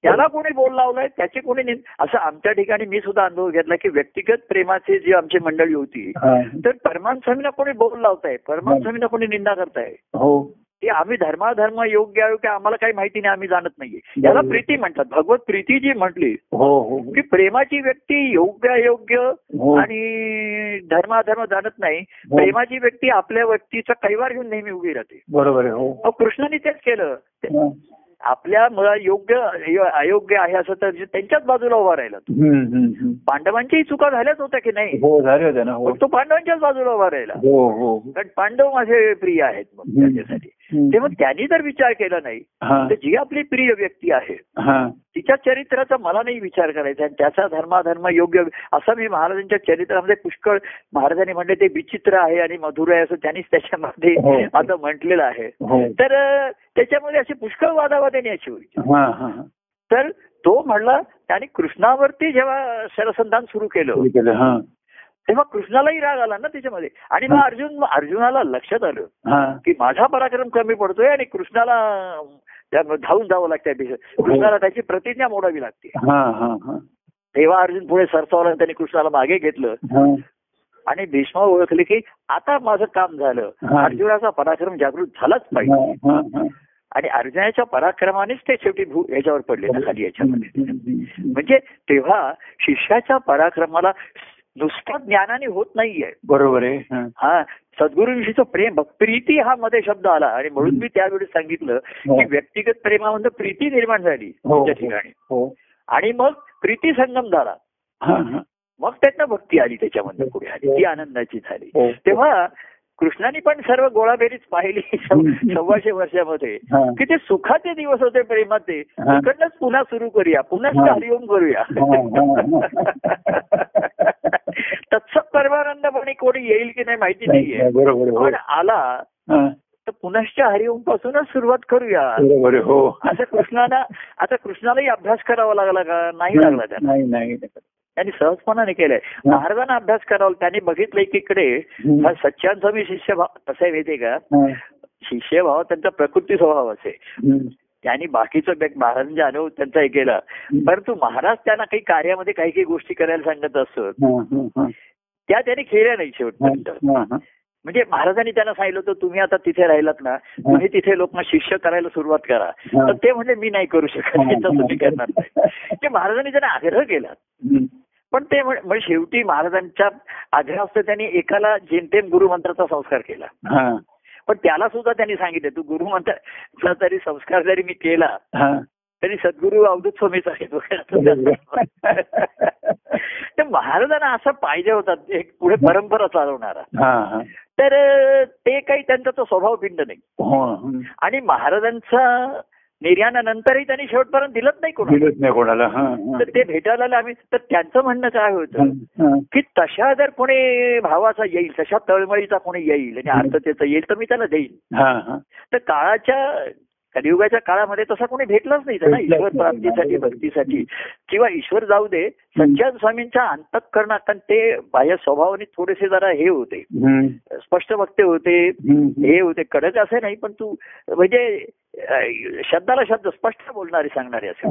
त्याला कोणी बोल लावलाय त्याची कोणी असं आमच्या ठिकाणी मी सुद्धा अनुभव घेतला की व्यक्तिगत प्रेमाची जी आमची मंडळी होती हा. तर परमान स्वामींना कोणी बोल लावताय? परमान स्वामींना कोणी निंदा करताय? हो. की आम्ही धर्माधर्म योग्य अयोग्य आम्हाला काही माहिती नाही आम्ही जाणत नाहीये. याला. प्रीती म्हणतात. भगवत प्रीती जी म्हटली हो हो की प्रेमाची व्यक्ती योग्य अयोग्य हो. आणि धर्माधर्म जाणत नाही हो. प्रेमाची व्यक्ती आपल्या व्यक्तीचा कैवार घेऊन नेहमी उभी राहते. बरोबर हो. कृष्णाने तेच केलं. हा. आपल्या मुळा योग्य अयो- अयोग्य आहे असं तर त्यांच्याच बाजूला उभा राहिला तो. पांडवांच्याही चुका झाल्याच होत्या की नाही हो ना हो तो पांडवांच्याच बाजूला उभा राहिला हो हो हो. कारण पांडव माझे प्रिय आहेत मग. त्याच्यासाठी. तेव्हा त्यांनी जर विचार केला नाही तर जी आपली प्रिय व्यक्ती आहे तिच्या चरित्राचा मला नाही विचार करायचा आणि त्याचा धर्माधर्म योग्य असं मी महाराजांच्या चरित्रामध्ये पुष्कळ महाराजांनी म्हणले ते विचित्र आहे आणि मधुर आहे असं त्यांनीच त्याच्यामध्ये हो. आता म्हटलेलं आहे. हो. तर त्याच्यामध्ये असे पुष्कळ वादावादाने अशी होईल. तर तो म्हणला त्याने कृष्णावरती जेव्हा शरसंधान सुरू केलं तेव्हा कृष्णालाही राग आला ना त्याच्यामध्ये आणि मग अर्जुन अर्जुनाला लक्षात आलं की माझा पराक्रम कमी पडतोय आणि कृष्णाला धावून जावं लागतंय कृष्णाला त्याची प्रतिज्ञा मोडावी लागते. तेव्हा अर्जुन पुढे सरसावला त्यांनी कृष्णाला मागे घेतलं. आणि भीष्मा ओळखले की आता माझं काम झालं. अर्जुनाचा पराक्रम जागृत झालाच पाहिजे. आणि अर्जुनाच्या पराक्रमानेच ते शेवटी भू याच्यावर पडले ना खाली याच्यामध्ये. म्हणजे तेव्हा शिष्याच्या पराक्रमाला नुसतं ज्ञानाने होत नाहीये. बरोबर आहे हा. हा सद्गुरूंशीचं प्रेम प्रीती हा मध्ये शब्द आला. आणि म्हणून मी त्यावेळी सांगितलं हो. की व्यक्तिगत प्रेमामध्ये प्रीती निर्माण झाली हो, हो. ठिकाणी. हो. आणि मग प्रीती संगम झाला. हा हा. मग त्यातनं भक्ती आली त्याच्यामध्ये पुढे आली. ती आनंदाची झाली. हो. तेव्हा कृष्णाने पण सर्व गोळाबेरीच पाहिली सव- सव्वाशे वर्षामध्ये. हा. की ते सुखाचे दिवस होते प्रेमाचे. तिकडनंच पुन्हा सुरू करूया. पुन्हा. हरिओम करूया. तत्सत परमानंदपणे कोणी येईल की नाही माहिती नाहीये. पण. आला. तर पुनश्च हरिओम पासूनच सुरुवात करूया. हो. असं कृष्णाला आता कृष्णालाही अभ्यास करावा लागला का? नाही लागला त्याला. त्यांनी सहजपणाने केलंय. महाराजांना अभ्यास करावा त्यांनी बघितलं एकीकडे हम्म. हा सच्चान स्वामी शिष्य भा- कसं आहे माहितीये का. शिष्यभाव त्यांचा प्रकृती स्वभाव असे. त्यांनी बाकीचं बॅक- महाराजांचे अनुभव त्यांचा हे केला. परंतु महाराज त्यांना काही कार्यामध्ये काही काही गोष्टी करायला सांगत असत. त्या त्यांनी केल्या नाही शेवटपर्यंत. म्हणजे महाराजांनी त्यांना सांगितलं होतं तुम्ही आता तिथे राहिलात ना तुम्ही तिथे लोकांना शिष्य करायला सुरुवात करा. तर ते म्हणजे मी नाही करू शकत. हे मी करणार नाही. ते महाराजांनी त्यांना आग्रह केला. पण ते म्हण- म्हणजे शेवटी महाराजांच्या आग्रहास्त त्यांनी एकाला जेमतेम गुरुमंत्राचा संस्कार केला हा. पण त्याला सुद्धा त्यांनी सांगितलं तू गुरुमंत्राचा तरी संस्कार जरी मी केला हा. तरी सद्गुरू अवधूत स्वामीच आहे तर महाराजांना असं पाहिजे होता एक पुढे परंपरा चालवणारा. तर ते काही त्यांचा तो स्वभाव पिंड नाही हो. आणि महाराजांचा निर्याणानंतरही त्यांनी शेवटपर्यंत दिलंच नाही कोणाला दिलंच नाही कोणाला. तर ते भेटायला आम्ही तर त्यांचं म्हणणं काय होतं. की तशा जर कोणी भावाचा येईल तशा तळमळीचा कोणी येईल आणि अर्थतेचा येईल तर मी त्याला देईल हा, हा. तर काळाच्या कलियुगाच्या काळामध्ये तसा कोणी भेटलाच नाही त्यांना ईश्वर. प्राप्तीसाठी भक्तीसाठी. किंवा ईश्वर जाऊ दे सच्चान स्वामींच्या अंतकरणात कारण ते बाह्य स्वभावाने थोडेसे जरा हे होते. स्पष्ट वक्ते होते. हे होते. कडक असे नाही पण तू म्हणजे शब्दाला शब्द स्पष्ट बोलणारे सांगणारे असे.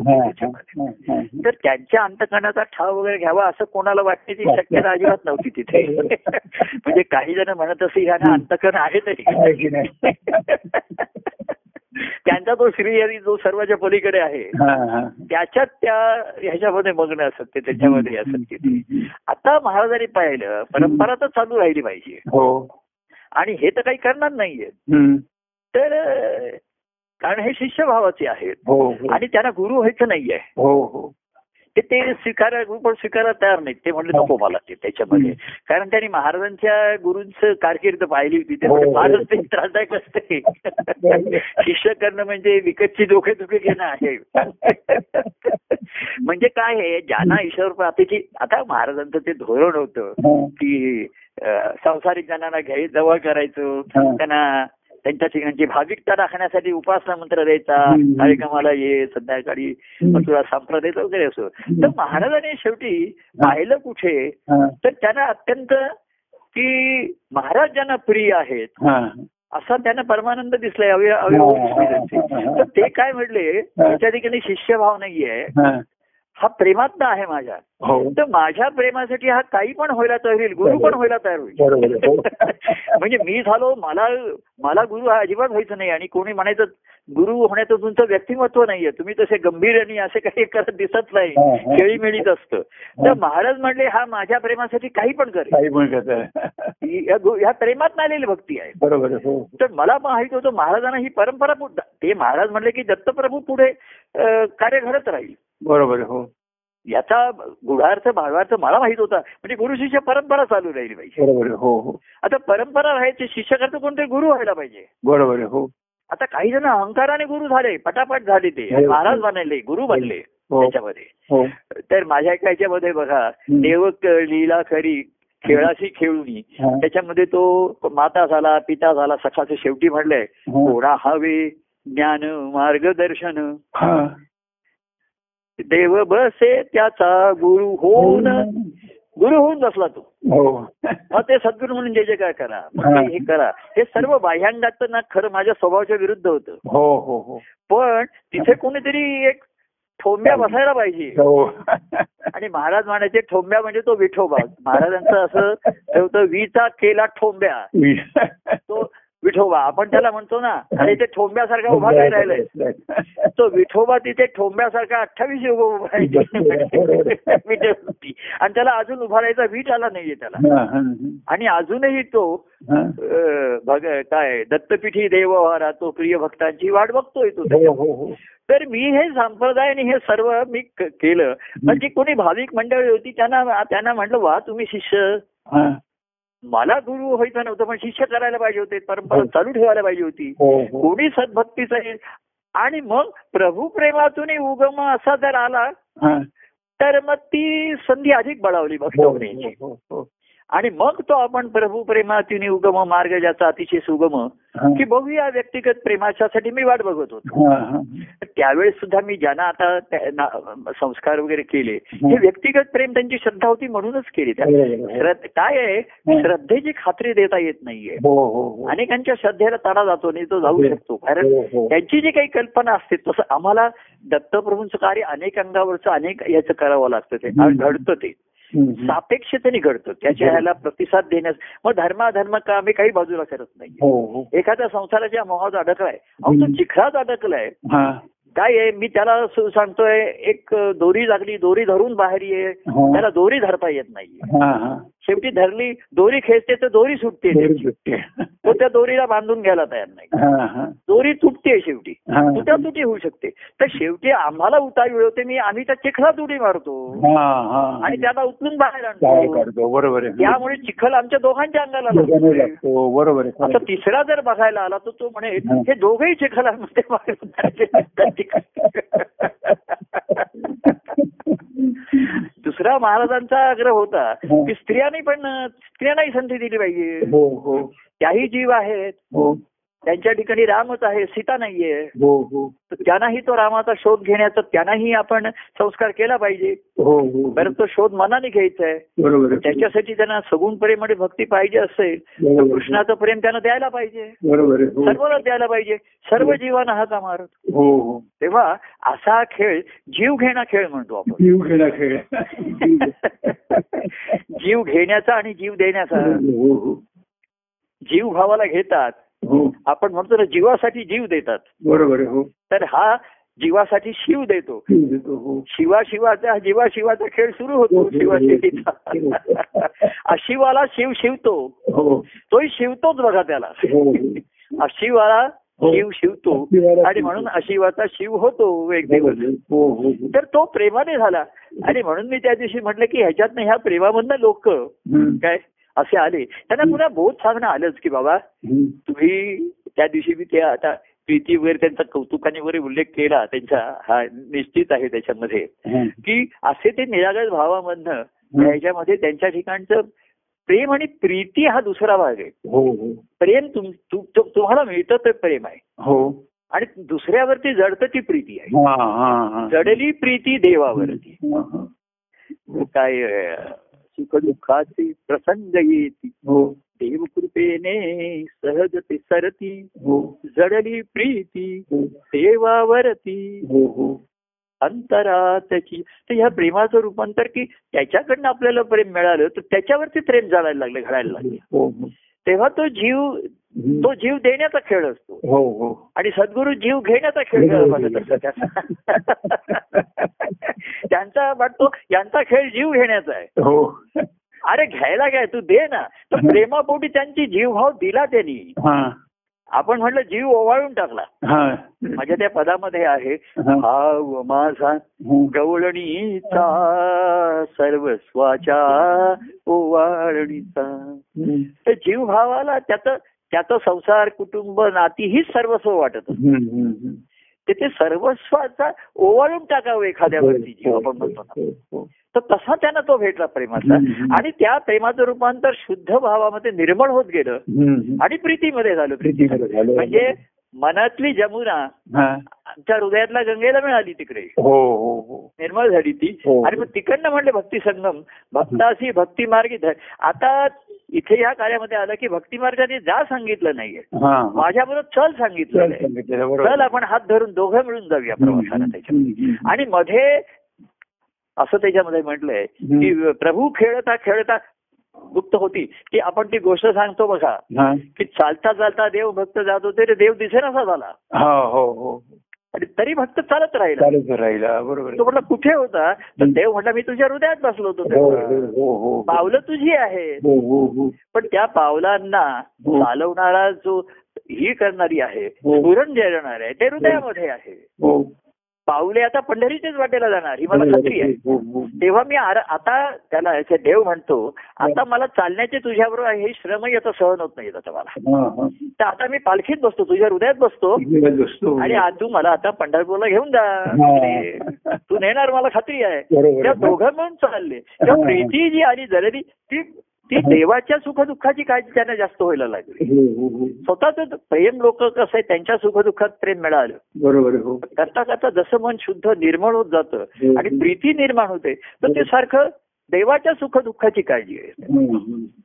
तर त्यांच्या अंतकरणाचा ठाव वगैरे घ्यावा असं कोणाला वाटण्याची शक्यता अजिबात नव्हती तिथे. म्हणजे काही जण म्हणत असे ह्यांना अंतकरण आहे तरी? त्यांचा तो श्री जो सर्वाच्या पलीकडे आहे. त्याच्यात त्या ह्याच्यामध्ये मग्न असत ते त्याच्यामध्ये असत ते. आता महाराजांनी पाहिलं परंपरा तर चालू राहिली पाहिजे. हो. आणि हे तर काही करणार नाहीये. तर कारण हे शिष्यभावाचे आहेत. हो हो. आणि त्यांना गुरु व्हायचं नाहीये. हो हो. ते ते स्वीकारा गुरु पण स्वीकारायला तयार नाहीत. ते म्हणले नको मला ते त्याच्यामध्ये. कारण त्यांनी महाराजांच्या गुरूंचं कारकीर्द पाहिली होती. ते हो. फारच ते त्रासदायक असते. शिष्य करणं म्हणजे विकतची दुखे घेणं आहे. म्हणजे काय आहे ज्यांना ईश्वर प्राप्तीची आता महाराजांचं ते धोरण होतं हा. की संसारिक जणांना घ्याय जवळ करायचं. हा. त्यांना त्यांच्या ठिकाणची भाविकता राखण्यासाठी उपासना मंत्र द्यायचा. कार्यक्रमाला ये संध्याकाळी तुला संप्रदायाचं वगैरे असो. तर महाराजांनी शेवटी पाहिलं कुठे? हा. तर त्यांना अत्यंत की महाराज ज्यांना प्रिय आहेत हा. असा त्यांना परमानंद दिसलाय अवय अवयव त्यांचे. तर ते काय म्हणले? त्याच्या ठिकाणी शिष्यभाव नाहीये. हा. प्रेमातनं आहे माझ्या हो तर माझ्या प्रेमासाठी हा काही पण व्हायला तयार होईल गुरु पण व्हायला तयार होईल. हो. म्हणजे मी झालो मला मला गुरु हा अजिबात व्हायचं नाही आणि कोणी म्हणायचं गुरु होण्याचं तुमचं व्यक्तिमत्व नाहीये तुम्ही तसे गंभीर आणि असे काही करत दिसत नाही. खेळीमेळीत असतं तर महाराज म्हणले हा माझ्या प्रेमासाठी काही पण करेल ह्या प्रेमात आलेली भक्ती आहे बरोबर. हो तर मला माहीत होतं महाराजांना ही परंपरा ते महाराज म्हणले की दत्तप्रभू पुढे कार्य घडत राहील बरोबर. हो याचा गुढार्थ भावार्थ मला माहीत होता म्हणजे गुरु शिष्य परंपरा चालू राहिली पाहिजे बरोबर. हो हो आता परंपरा राहायची शिष्य करतो कोणतरी गुरु व्हायला पाहिजे बरोबर. हो आता काही जण अहंकाराने गुरु झाले पटापट झाले ते हो. महाराज बनले गुरु बनले हो त्याच्यामध्ये हो तर माझ्या एका याच्यामध्ये बघा हम्म. देव क- लीला खरी खेळाशी खेळूनी हा. त्याच्यामध्ये तो माता झाला पिता झाला सखाचे शेवटी म्हणलंय हा. कोणा हवे ज्ञान मार्गदर्शन हा. देव बसे त्याचा गुरु होऊन. गुरु होऊन बसला तो. हो. मग ते सद्गुरू म्हणून जे जे काय करा हा. हे करा. हे सर्व बाह्यांगाचं ना खरं माझ्या स्वभावाच्या विरुद्ध होतं. हो हो हो. पण तिथे कोणीतरी एक ठोंब्या बसायला पाहिजे. हो. आणि महाराज म्हणायचे ठोंब्या म्हणजे तो विठोबा. महाराजांचं असं ते होतं वीचा केला ठोंब्या. तो विठोबा आपण त्याला म्हणतो ना अरे ते ठोंब्यासारखा उभा काय राहिलाय तो विठोबा तिथे ठोंब्यासारखा अठ्ठावीस उभा. आणि त्याला अजून उभा राहायचा वीट आला नाहीये त्याला. आणि अजूनही तो काय दत्तपीठी देवहारा तो प्रिय भक्तांची वाट बघतोय तो हो हो हो. तर मी हे संप्रदाय आणि हे सर्व मी केलं. पण जी कोणी भाविक मंडळी होती त्यांना त्यांना म्हटलं वा तुम्ही शिष्य. मला गुरु व्हायचं नव्हतं पण शिष्य करायला पाहिजे होते परंपरा चालू ठेवायला पाहिजे होती हो हो कोणी सद्भक्तीचा आहे. आणि मग प्रभू प्रेमातून उगम असा जर आला हा. तर मग ती संधी अधिक बळावली भक्त हो, होण्याची हो, हो. आणि मग तो आपण प्रभू प्रेमातून उगम मार्ग ज्याचा अतिशय सुगम. की बघूया व्यक्तिगत प्रेमाच्यासाठी मी वाट बघत होतो त्यावेळेस सुद्धा मी ज्यांना आता संस्कार वगैरे केले हं. व्यक्तिगत प्रेम त्यांची श्रद्धा होती म्हणूनच केली त्या काय आहे. श्रद्धेची खात्री देता येत नाहीये हो हो हो. अनेकांच्या श्रद्धेला तडा जातो नाही तो जाऊ. शकतो कारण. त्यांची जी काही कल्पना असते तसं आम्हाला दत्तप्रभूंचं कार्य अनेक अंगावरचं अनेक याचं करावं लागतं ते. घडतं ते. सापेक्षतेने घडतं. त्याच्या. ह्याला प्रतिसाद देण्यास मग धर्माधर्म का आम्ही काही बाजूला करत नाही हो हो. एखाद्या संसाराच्या मोहात अडकलाय तो. चिखलात अडकलाय. काय आहे? मी त्याला सांगतोय एक दोरी लागली दोरी धरून बाहेर ये. हा. त्याला दोरी धरता येत नाही शेवटी धरली दोरी खेचते तर दोरी सुटते. तो त्या दोरीला बांधून घ्यायला तयार नाही. दोरी तुटते शेवटी. हा. तुटा होऊ शकते. तर शेवटी आम्हाला उतार मिळवते मी आम्ही त्या चिखलात उडी मारतो. हा हा. आणि त्याला उचलून बाहेर आणतो. बरोबर त्यामुळे चिखल आमच्या दोघांच्या अंगाला लागतो. बरोबर आता. तिसरा जर बघायला आला तर तो म्हणे हा. दोघेही चिखलामध्ये दुसरा महाराजांचा आग्रह होता हा. की स्त्रियांनी पण स्त्रियांनाही संधी दिली पाहिजे. हो हो. त्याही जीव आहेत. हो. त्यांच्या ठिकाणी रामच आहे सीता नाहीये. हो हो. तर त्यांनाही तो रामाचा शोध घेण्याचा त्यांनाही आपण संस्कार केला पाहिजे. हो बरं तो शोध मनाने घ्यायचा आहे. त्याच्यासाठी त्यांना सगुण प्रेमाने भक्ती पाहिजे असेल तर. कृष्णाचं प्रेम त्यांना द्यायला पाहिजे. हो. सर्वांना द्यायला पाहिजे. सर्व जीवांना मारत हो हो. तेव्हा असा खेळ जीव घेणा खेळ म्हणतो आपण. जीव खेळा खेळ. जीव घेण्याचा आणि जीव देण्याचा. जीव भावाला घेतात. आपण म्हणतो ना जीवासाठी जीव देतात. बरोबर हो. तर हा जीवासाठी शिव देतो. हो शिवा शिवाचा जीवा शिवाचा खेळ सुरू होतो हो, शिवा हो, शिवीचा अशिवाला शिव शिवतो. हो. तोही शिवतोच बघा त्याला. हो अशिवाला हो. शिव शिवतो. आणि म्हणून अशिवाचा शिव होतो एक दिवस. हो हो तर तो प्रेमाने झाला. आणि म्हणून मी त्या दिवशी म्हटलं की ह्याच्यातनं ह्या प्रेमामधनं लोक. काय असे आले. त्यांना पुन्हा बोध सांगणं आलंच की बाबा. तुम्ही त्या दिवशी मी ते आता प्रीती वगैरे त्यांचा कौतुकाने वगैरे उल्लेख केला त्यांचा हा निश्चित आहे त्याच्यामध्ये. की असे ते निरागस भावामधनं ह्याच्यामध्ये त्यांच्या ठिकाणचं प्रेम आणि प्रीती हा दुसरा भाग आहे. हो हो. प्रेम तुम्हाला मिळतं ते प्रेम आहे. हो. आणि दुसऱ्यावरती जडतं ती प्रीती आहे. जडली प्रीती देवावरती. काय सुखदुःखाचे प्रसंग येती हो देव कृपेने सहज ते सरती. हो जडली प्रीती. देवावरती. हो. अंतरातची. तर ह्या प्रेमाचं रूपांतर की त्याच्याकडनं आपल्याला प्रेम मिळालं तर त्याच्यावरती प्रेम जाळायला लागले घडायला लागले. हो हो. तेव्हा तो जीव तो जीव देण्याचा खेळ असतो. हो हो. आणि सद्गुरू जीव घेण्याचा खेळ त्याचा. वाटतो यांचा खेळ जीव घेण्याचा आहे. हो. अरे घ्यायला काय तू दे ना. तर प्रेमापोटी त्यांची जीवभाव दिला त्यांनी. आपण म्हटलं जीव ओवाळून टाकला हा माझ्या त्या पदामध्ये आहे हा. भाव माझा हो. गवळणीचा सर्वस्वाच्या ओवाळणीचा. तर जीव भावाला त्याचं त्याचं संसार कुटुंब नाती हीच सर्वस्व वाटत. ते सर्वस्वाचा ओवाळून टाकावं एखाद्यावरती जीव आपण म्हणतो ना हो, हो. तर तसा त्यांना तो भेटला प्रेमाचा. आणि त्या प्रेमाचं रूपांतर शुद्ध भावामध्ये निर्मळ होत गेलं. आणि प्रीतीमध्ये झालं प्रीतीमध्ये. झालं. म्हणजे मनातली जमुना. आमच्या हृदयातल्या गंगेला मिळाली तिकडे. हो हो हो. निर्मळ झाली ती. आणि मग तिकडनं म्हणले भक्ती संगम. भक्तासी भक्ती मार्गी आता इथे या कार्यामध्ये आलं की भक्ती मार्गाने जा सांगितलं नाहीये. माझ्याबरोबर चल सांगितलं चल आपण हात धरून दोघं मिळून जाऊया प्रवासाला हम्म. आणि मध्ये असं त्याच्यामध्ये म्हटलंय. की प्रभू खेळता खेळता गुप्त होती की आपण ती गोष्ट सांगतो बघा की चालता चालता देव भक्त जात होते देव दिसेनासा झाला हा, हो हो आणि तरी भक्त चालत राहिला राहिला बरोबर आहे. तो म्हटलं कुठे होता तर. देव म्हटला मी तुझ्या हृदयात बसलो होतो हो. हो पावलं तुझी आहेत हो हो हो पण त्या पावलांना. चालवणारा जो ही करणारी आहे. स्फुरण देणार आहे ते हृदयामध्ये आहे पावले आता पंढरीचेच वाटेला जाणार ही मला खात्री आहे हो, हो. तेव्हा मी आता त्याला देव म्हणतो आता मला चालण्याचे तुझ्याबरोबर हे श्रमही आता सहन होत नाही आता मला हा, हा. तर आता मी पालखीत बसतो तुझ्या हृदयात बसतो. आणि आज तू मला आता पंढरपूरला घेऊन जा हा. तू नेणार मला खात्री आहे त्या. दोघं मिळून चालले त्या हा. प्रीती जी आणि जलदी ती ती देवाच्या सुखदुःखाची काळजी त्यांना जास्त व्हायला लागली. हो हो हो. स्वतःच प्रेम लोक कसं आहे त्यांच्या सुखदुःखात प्रेम मिळालं. बरोबर हो. करता करता जसं मन शुद्ध निर्मळ होत जातं आणि प्रीती निर्माण होते तर ते सारखं देवाच्या सुखदुःखाची काळजी आहे.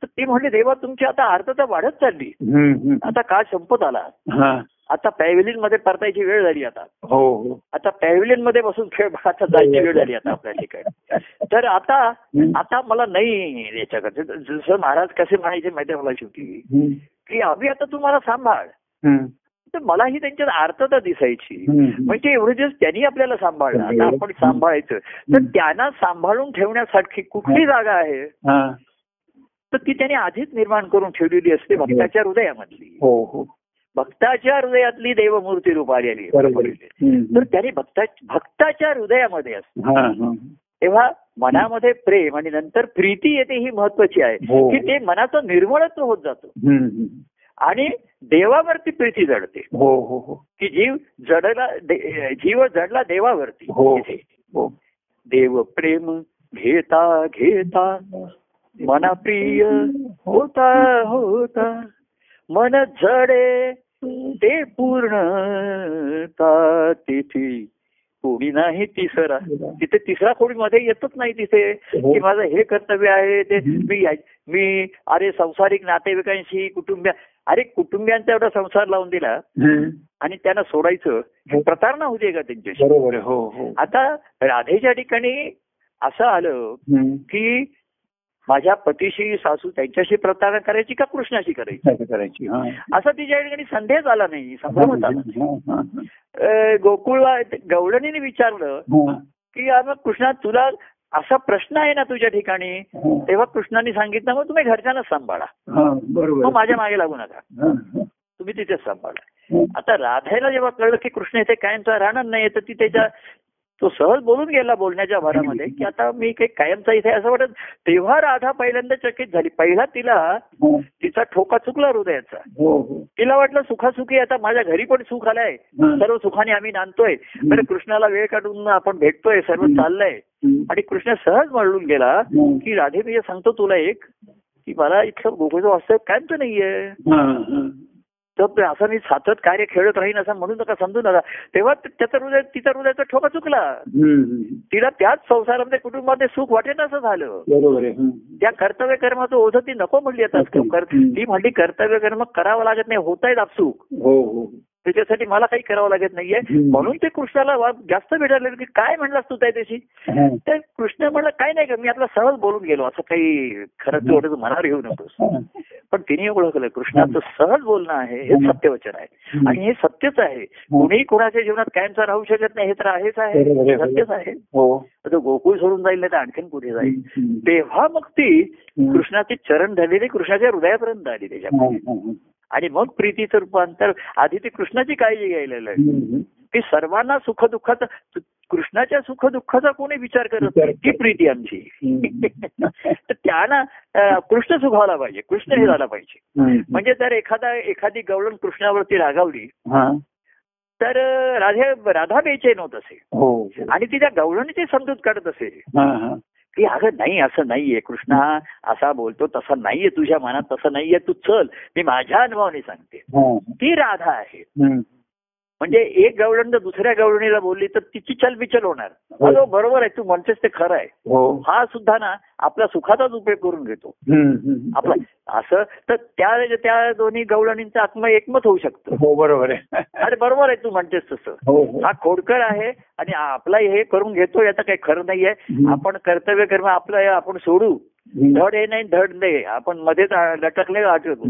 तर ती म्हणली देवा तुमची आता आर्थता वाढत चालली. आता काळ संपत आला. हा. आता पॅव्हिलियनमध्ये परतायची वेळ झाली आता. हो हो. आता पॅव्हिलियनमध्ये बसून खेळ आता जायची वेळ झाली आता आपल्या ठिकाणी. तर आता आता मला नाही याच्याकडे जसं महाराज कसे म्हणायचे माहिती आहे मला शेवटी? की अभि आता तुम्हाला सांभाळ. तर मलाही त्यांच्यात आर्थता दिसायची. म्हणजे एवढे दिवस त्यांनी आपल्याला सांभाळलं आता आपण सांभाळायचं. तर त्यांना सांभाळून ठेवण्यासाठी कुठली जागा आहे? तर ती त्यांनी आधीच निर्माण करून ठेवलेली असते भक्ताच्या हृदयामधली. हो हो. भक्ताच्या हृदयातली देवमूर्ती रूप आलेली आहे. बरोबर. आहे. हम्म. तर त्यांनी भक्ता भक्ताच्या हृदयामध्ये असते. हा हा. तेव्हा मनामध्ये प्रेम आणि नंतर प्रीती येते ही महत्वाची आहे. हो. की ते मनाचं निर्मळत्व होत जातं. आणि देवावरती प्रीती जडते. हो हो हो. की जीव जडला जीव जडला देवावरती. हो. हो. देव प्रेम घेता घेता. मना प्रिय होता होता. मन जडे ते पूर्ण तिथे? कोणी नाही तिसरा. तिथे तिसरा कोणी मध्ये येतच नाही तिथे. की माझं हे कर्तव्य आहे ते मी मी अरे संसारिक नातेवाईकांशी कुटुंबीय अरे कुटुंबियांचा एवढा संसार लावून दिला. आणि त्यांना सोडायचं ही प्रतारणा होते का त्यांच्याशी. हो. हो. आता राधेच्या ठिकाणी असं आलं. की माझ्या पतीशी सासू त्यांच्याशी प्रतारणा करायची का कृष्णाशी करायची? करायची असा तिच्या ठिकाणी संदेह आला नाही संभ्रमच आला गोकुळला गवळणीने विचारलं हा. की अरे कृष्णा तुला असा प्रश्न आहे ना तुझ्या ठिकाणी? हा. तेव्हा कृष्णाने सांगितलं मग तुम्ही घरच्यांना सांभाळा. हा, बरोबर. मग माझ्या मागे लागू नका. तुम्ही तिथेच सांभाळा. हा. आता राधायला जेव्हा कळलं की कृष्ण इथे कायमचा राहणार नाही तर ती त्याच्या तो सहज बोलून गेला बोलण्याच्या भरामध्ये की आता मी काही कायमचा इथे असं वाटत तेव्हा राधा पहिल्यांदा चकित झाली. पहिला तिला हा. तिचा ठोका चुकला हृदयाचा. हो हो. तिला वाटलं सुखासुखी आता माझ्या घरी पण सुख आलंय. सर्व सुखाने आम्ही नांदतोय. तर कृष्णाला वेळ काढून आपण भेटतोय सर्व चाललंय. आणि कृष्ण सहज म्हणून गेला. की राधे मी सांगतो तुला एक की मला इथलं गोकुळचं वास्तव कायमचं नाहीये. तर असं मी सातत कार्य खेळत राहीन असं म्हणू नका समजू नका तेव्हा त्याचा हृदय तिचा हृदयाचा ठोका चुकला. तिला त्याच संसारामध्ये कुटुंबामध्ये सुख वाटेन असं झालं. त्या कर्तव्य कर्माचं ओझं ती नको म्हणली आता. ती म्हणली कर्तव्य कर्म करावं लागत नाही होत आहेत आपसूक हो हो. त्याच्यासाठी मला काही करावं लागत नाहीये. म्हणून ते कृष्णाला जास्त भेटायला की काय म्हणलास तू त्याच्याशी हा. तर कृष्ण म्हणलं काय नाही का मी आपला सहज बोलून गेलो. असं काही खरं तू एवढं मनावर घेऊ नकोस. पण तिने ओळखलं कृष्णाचं सहज बोलणं आहे हे सत्यवचन आहे. आणि हे सत्यच आहे. कोणीही कोणाच्या जीवनात कायमचा राहू शकत नाही हे तर आहेच आहे. सत्यच आहे. हो. तो गोकुळ सोडून जाईल नाही तर आणखीन पुढे जाईल. तेव्हा मग ती. कृष्णाचे चरण धरलेली कृष्णाच्या हृदयापर्यंत आली त्याच्या हा. आणि मग प्रीतीचं रूपांतर आधी ती कृष्णाची काळजी घ्यायला लागली. की सर्वांना सुख दुःखाचा कृष्णाच्या सुख दुःखाचा कोणी विचार करत नाही. ती प्रीती आमची. तर त्यांना कृष्ण सुखावला पाहिजे. कृष्ण हे झाला पाहिजे. म्हणजे जर एखादा एखादी गवळण कृष्णावरती रागावली. तर राधे राधा बेचैन होत असे. हो. आणि ती त्या गवळणीची समजूत काढत असे. की अगं नाही असं नाहीये कृष्णा असा बोलतो तसा नाहीये तुझ्या मनात तसं नाहीये तू चल मी माझ्या अनुभवाने सांगते. ती राधा आहे. म्हणजे एक गवळण जर दुसऱ्या गवळणीला बोलली तर तिची चलबिचल होणार. अगं बरोबर आहे तू म्हणतेस ते खरं आहे. हो. हा सुद्धा ना आपल्या सुखाचाच उपयोग करून घेतो. आपला असं तर त्या त्या दोन्ही गवळणींचं आत्म एकमत होऊ शकतं. हो बरोबर आहे. अरे बरोबर आहे तू म्हणतेस तसं. हो हो. हा खोडकर आहे आणि आपला हे करून घेतो याचं काही खरं नाहीये. आपण कर्तव्य कर्म आपलं हे आपण सोडू. धड हे नाही धड नाही. आपण मध्येच लटकले आठवतो.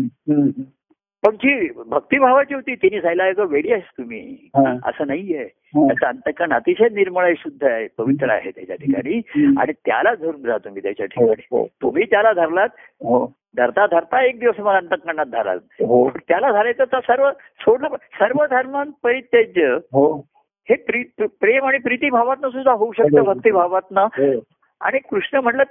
पण जी भक्तिभावाची होती तिने सांगितलं "अगं वेडी आहेस तुम्ही. असं नाहीये. त्याचं अंतकरण अतिशय निर्मळ आहे शुद्ध आहे पवित्र आहे त्याच्या ठिकाणी. आणि त्याला धरून जा तुम्ही त्याच्या हो ठिकाणी. हो. तुम्ही त्याला धरलात हो. धरता धरता एक दिवस मला अंतकरणात धराल. त्याला धरायचं तर सर्व सोडलं सर्व धर्म परित्यज्य हो प्री- प्रेम आणि प्रीतीभावातनं सुद्धा होऊ शकतं. भक्तिभावातनं. हो. आणि कृष्ण म्हटलं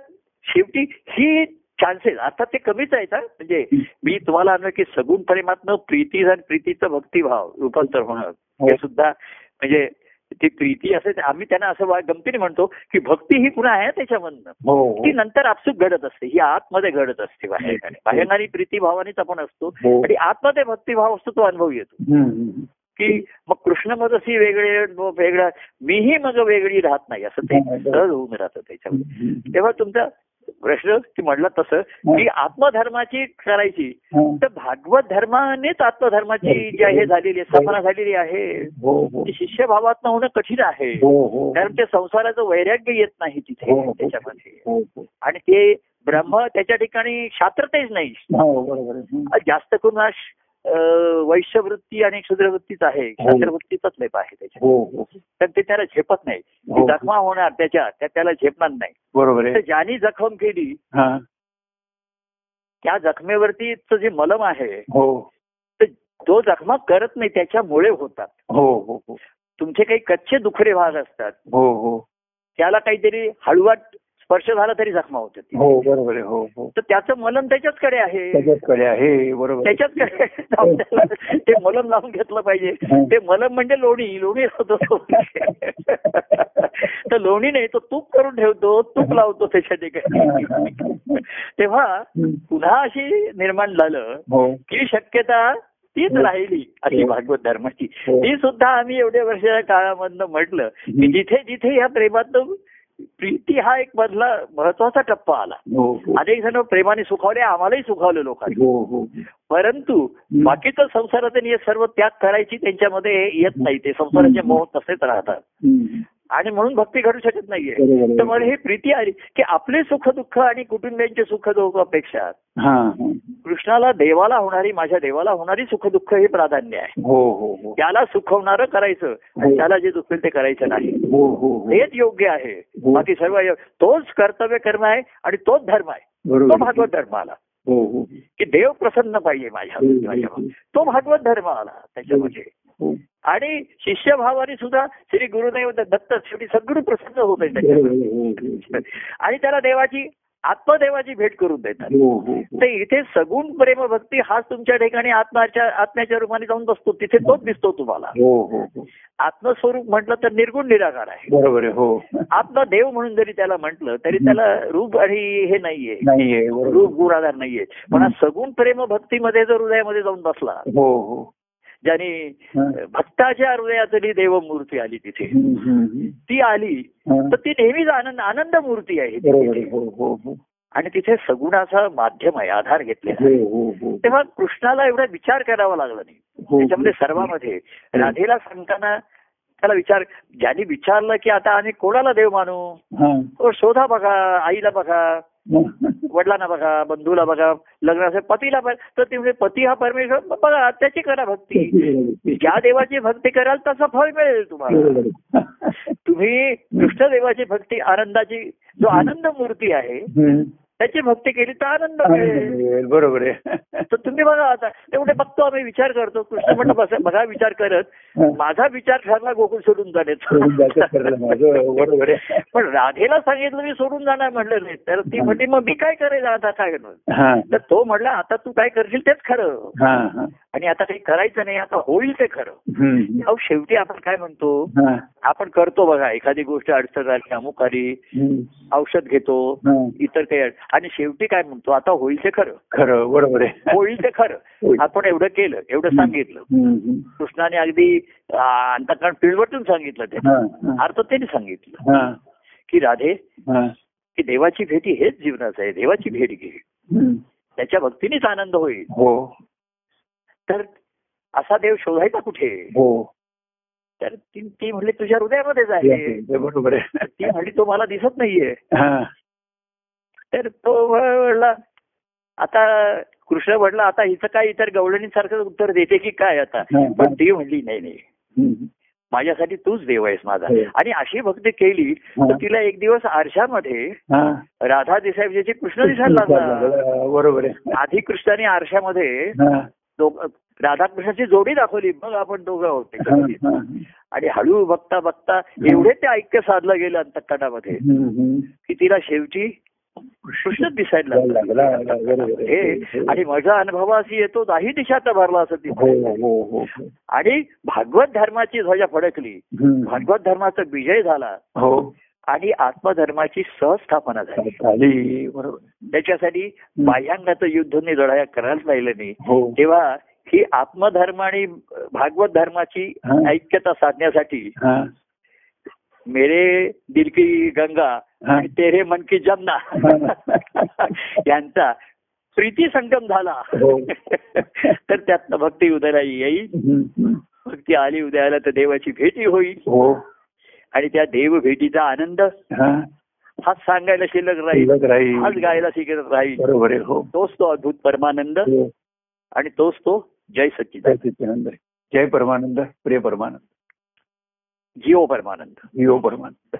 शेवटी ही चान्सेस आता ते कमीच आहेत हा. म्हणजे मी तुम्हाला आणलं की सगुण प्रेमातनं प्रीती आणि प्रीतीचं भक्तिभाव रूपांतर होणं हे सुद्धा म्हणजे ती प्रीती असे ते- आम्ही त्यांना असं गमतीने म्हणतो की भक्ती ही पुन्हा आहे त्याच्यामधनं हो हो ती नंतर आपसूक घडत असते ही आतमध्ये घडत असते बाहेर बाहेरणारी प्रीती भावानेच आपण असतो हो. आणि आतमध्ये भक्तिभाव असतो तो अनुभव येतो. की मग कृष्ण मग अशी वेगळे वेगळा मीही मग वेगळी राहत नाही असं ते हा. सहज होऊन राहतं त्याच्यामध्ये. तेव्हा तुमचा प्रश्न की म्हणला तसं की आत्मधर्माची करायची. तर भागवत धर्मानेच आत्मधर्माची जी आहे झालेली आहे स्थापना झालेली आहे. हो हो. ती शिष्यभावात होणं कठीण आहे. हो कारण ते संसाराचं वैराग्य येत नाही तिथे. त्याच्यामध्ये. आणि ते ब्रह्म त्याच्या ठिकाणी शास्त्रतेच नाही. जास्त करून वैश्यवृत्ती आणि क्षुद्रवृत्तीच आहे. शास्त्रवृत्तीचाच लेप आहे त्याच्यात. हो हो. तर ते त्याला झेपत नाही. ती हो. जखमा होणार त्याच्या त्या त्याला झेपणार नाही. बरोबर ज्यांनी जखम केली हा. त्या जखमेवरतीच जे मलम आहे हो. तो जखमा करत नाही त्याच्यामुळे होतात. हो हो हो. तुमचे काही कच्चे दुखरे भाग असतात. हो हो. त्याला काहीतरी हळूवाट स्पर्श झाला तरी जखमा होते. हो बरोबर आहे हो हो. तर त्याचं मलम त्याच्याचकडे आहे. त्याच्याचकडे आहे बरोबर. त्याच्याचकडे ते मलम लावून घेतलं पाहिजे. ते मलम म्हणजे लोणी. लोणी होतो तो. तर लोणी नाही तो तूप करून ठेवतो तूप लावतो त्याच्या ठिकाणी. तेव्हा. पुन्हा अशी निर्माण झालं हो. की शक्यता तीच राहिली अशी भागवत धर्माची. हो. ती सुद्धा आम्ही एवढ्या वर्षाच्या काळामधनं म्हटलं की. जिथे जिथे या प्रेमात प्रीती हा एक मधला महत्त्वाचा टप्पा आला. हो हो. अनेक जण प्रेमाने सुखावले आम्हालाही सुखावलं लोकांनी. हो परंतु बाकीचं संसाराचं हे सर्व त्याग करायची त्यांच्यामध्ये येत नाही. ते संसाराचे मोह तसेच राहतात. आणि म्हणून भक्ती घडू शकत नाहीये. तर मला ही प्रीती आली की आपले सुख दुःख आणि कुटुंबियांचे सुख दुःखापेक्षा हा हा. कृष्णाला देवाला होणारी माझ्या देवाला होणारी सुख दुःख हे प्राधान्य आहे. हो हो हो. त्याला सुखवणारं करायचं आणि त्याला जे दुखेल ते करायचं नाही. हो हो हो. हेच योग्य आहे. हो. बाकी सर्व तोच कर्तव्य कर्म आहे आणि तोच धर्म आहे. तो भागवत धर्म आला. हो हो. की देव प्रसन्न पाहिजे माझ्या हो, हो. तो भागवत धर्म आला त्याच्यामध्ये. हो. आणि शिष्यभावाने सुद्धा श्री गुरुदेव दत्त शेवटी सद्गुरू प्रसन्न होत आहे. हो, हो, आणि त्याला देवाची आत्मदेवाची भेट करून देतात. हो हो हो. तर इथे सगुण प्रेम भक्ती हाच तुमच्या ठिकाणी आत्म्याच्या आत्म्याच्या रूपाने जाऊन बसतो. तिथे तोच दिसतो तुम्हाला. हो हो हो. आत्मस्वरूप म्हटलं तर निर्गुण निराकार आहे. बरोबर हो. आत्मदेव म्हणून जरी त्याला म्हटलं तरी त्याला रूप आणि हे नाहीये. रूप गुणाधार नाहीये. पण हा सगुण प्रेम भक्तीमध्ये जर हृदयामध्ये जाऊन बसला हो हो. ज्याने. भक्ताच्या हृदयातली देवमूर्ती आली तिथे. ती आली. तर ती नेहमीच आनंद आनंद मूर्ती आहे. हो हो हो आणि तिथे सगुणाचा माध्यम आहे आधार घेतलेला तेव्हा कृष्णाला एवढा विचार करावा लागला नाही. त्याच्यामध्ये सर्वामध्ये राधेला सांगताना त्याला विचार ज्यांनी विचारलं की आता आम्ही कोणाला देव मानू शोधा बघा आईला बघा वडिलांना बघा बंधूला बघा लग्नाचे पतीला बघा तर ते म्हणजे पती हा परमेश्वर बघा त्याची करा भक्ती ज्या देवाची भक्ती कराल तसं फळ मिळेल तुम्हाला. तुम्ही कृष्ण देवाची भक्ती आनंदाची जो आनंद मूर्ती आहे. त्याची भक्ती केली तर आनंद मिळेल. बरोबर आहे. तर तुम्ही बघा आता तेवढे बघतो आम्ही विचार करतो. कृष्ण म्हणतो बस बघा विचार करत. माझा विचार ठरला गोकुळ सोडून बरोबर आहे. पण राधेला सांगितलं मी सोडून जाणार म्हणलं नाही. तर ती म्हणली मग मी काय करेल आता काय हा. तर तो म्हणला आता तू काय करशील तेच खरं. आणि आता काही करायचं नाही आता होईल ते खरं. अहो शेवटी आपण काय म्हणतो. आपण करतो बघा एखादी गोष्ट अडचण आली अमुक आली. औषध घेतो. इतर काही आणि शेवटी काय म्हणतो आता होईल ते खरं खरं बरोबर आहे होईल ते खरं. आपण एवढं केलं एवढं सांगितलं. कृष्णाने अगदी अंतकरण पिळवटून सांगितलं ते. अर्थ त्यांनी सांगितलं की राधे. की देवाची भेटी हेच जीवनाचं आहे देवाची भेट घे. त्याच्या भक्तीनेच आनंद होईल हो तर असा देव शोधायचा कुठे? हो. तर ती म्हणली तुझ्या हृदयामध्येच आहे ते बरोबर आहे. ती म्हणली तो मला दिसत नाहीये. हा. तर तो म्हणला आता कृष्ण म्हणला आता हिचं काय इतर गवळणीसारखं उत्तर देते की काय आता. पण ती म्हणली नाही नाही. माझ्यासाठी तूच देव आहेस माझा. हो. आणि अशी भक्ती केली तर. तिला एक दिवस आरशामध्ये. राधा दिसायची कृष्ण दिसायला लागला. बरोबर आहे. आधी कृष्णाने आरशामध्ये राधाकृष्णाची जोडी दाखवली. मग आपण दोघं होते हा, हा. आणि हळू बघता बघता एवढे ते ऐक्य साधलं गेलं अंतकटामध्ये. की तिला शेवटी कृष्णच दिसायला लागला बरोबर हे आहे. आणि माझा अनुभव अशी येतो दाही दिशात भरला असं ती हो हो हो हो. आणि भागवत धर्माची ध्वजा फडकली. भागवत धर्माचा विजय झाला. हो. आणि आत्मधर्माची सहस्थापना झाली. बरोबर. त्याच्यासाठी बाह्यांगाचं युद्ध लढाया करायला पाहिलं नाही. हो. तेव्हा ही आत्मधर्म आणि भागवत धर्माची. ऐक्यता साधण्यासाठी मेरे दिल की गंगा. आणि तेरे मन की जमना यांचा प्रीती संगम झाला. हो. तर त्यातनं भक्ती उदयाला येईल. भक्ती आली उदयाला तर देवाची भेटी होईल. हो. आणि त्या देव भेटीचा आनंद हा. हाच सांगायला शिल्लक राहील. हाच गायला शिकत राहील. हो. तोच तो अद्भुत परमानंद हो. आणि तोच तो जय सच्चिदानंद. जय परमानंद प्रिय परमानंद. जीव परमानंद. जीव परमानंद.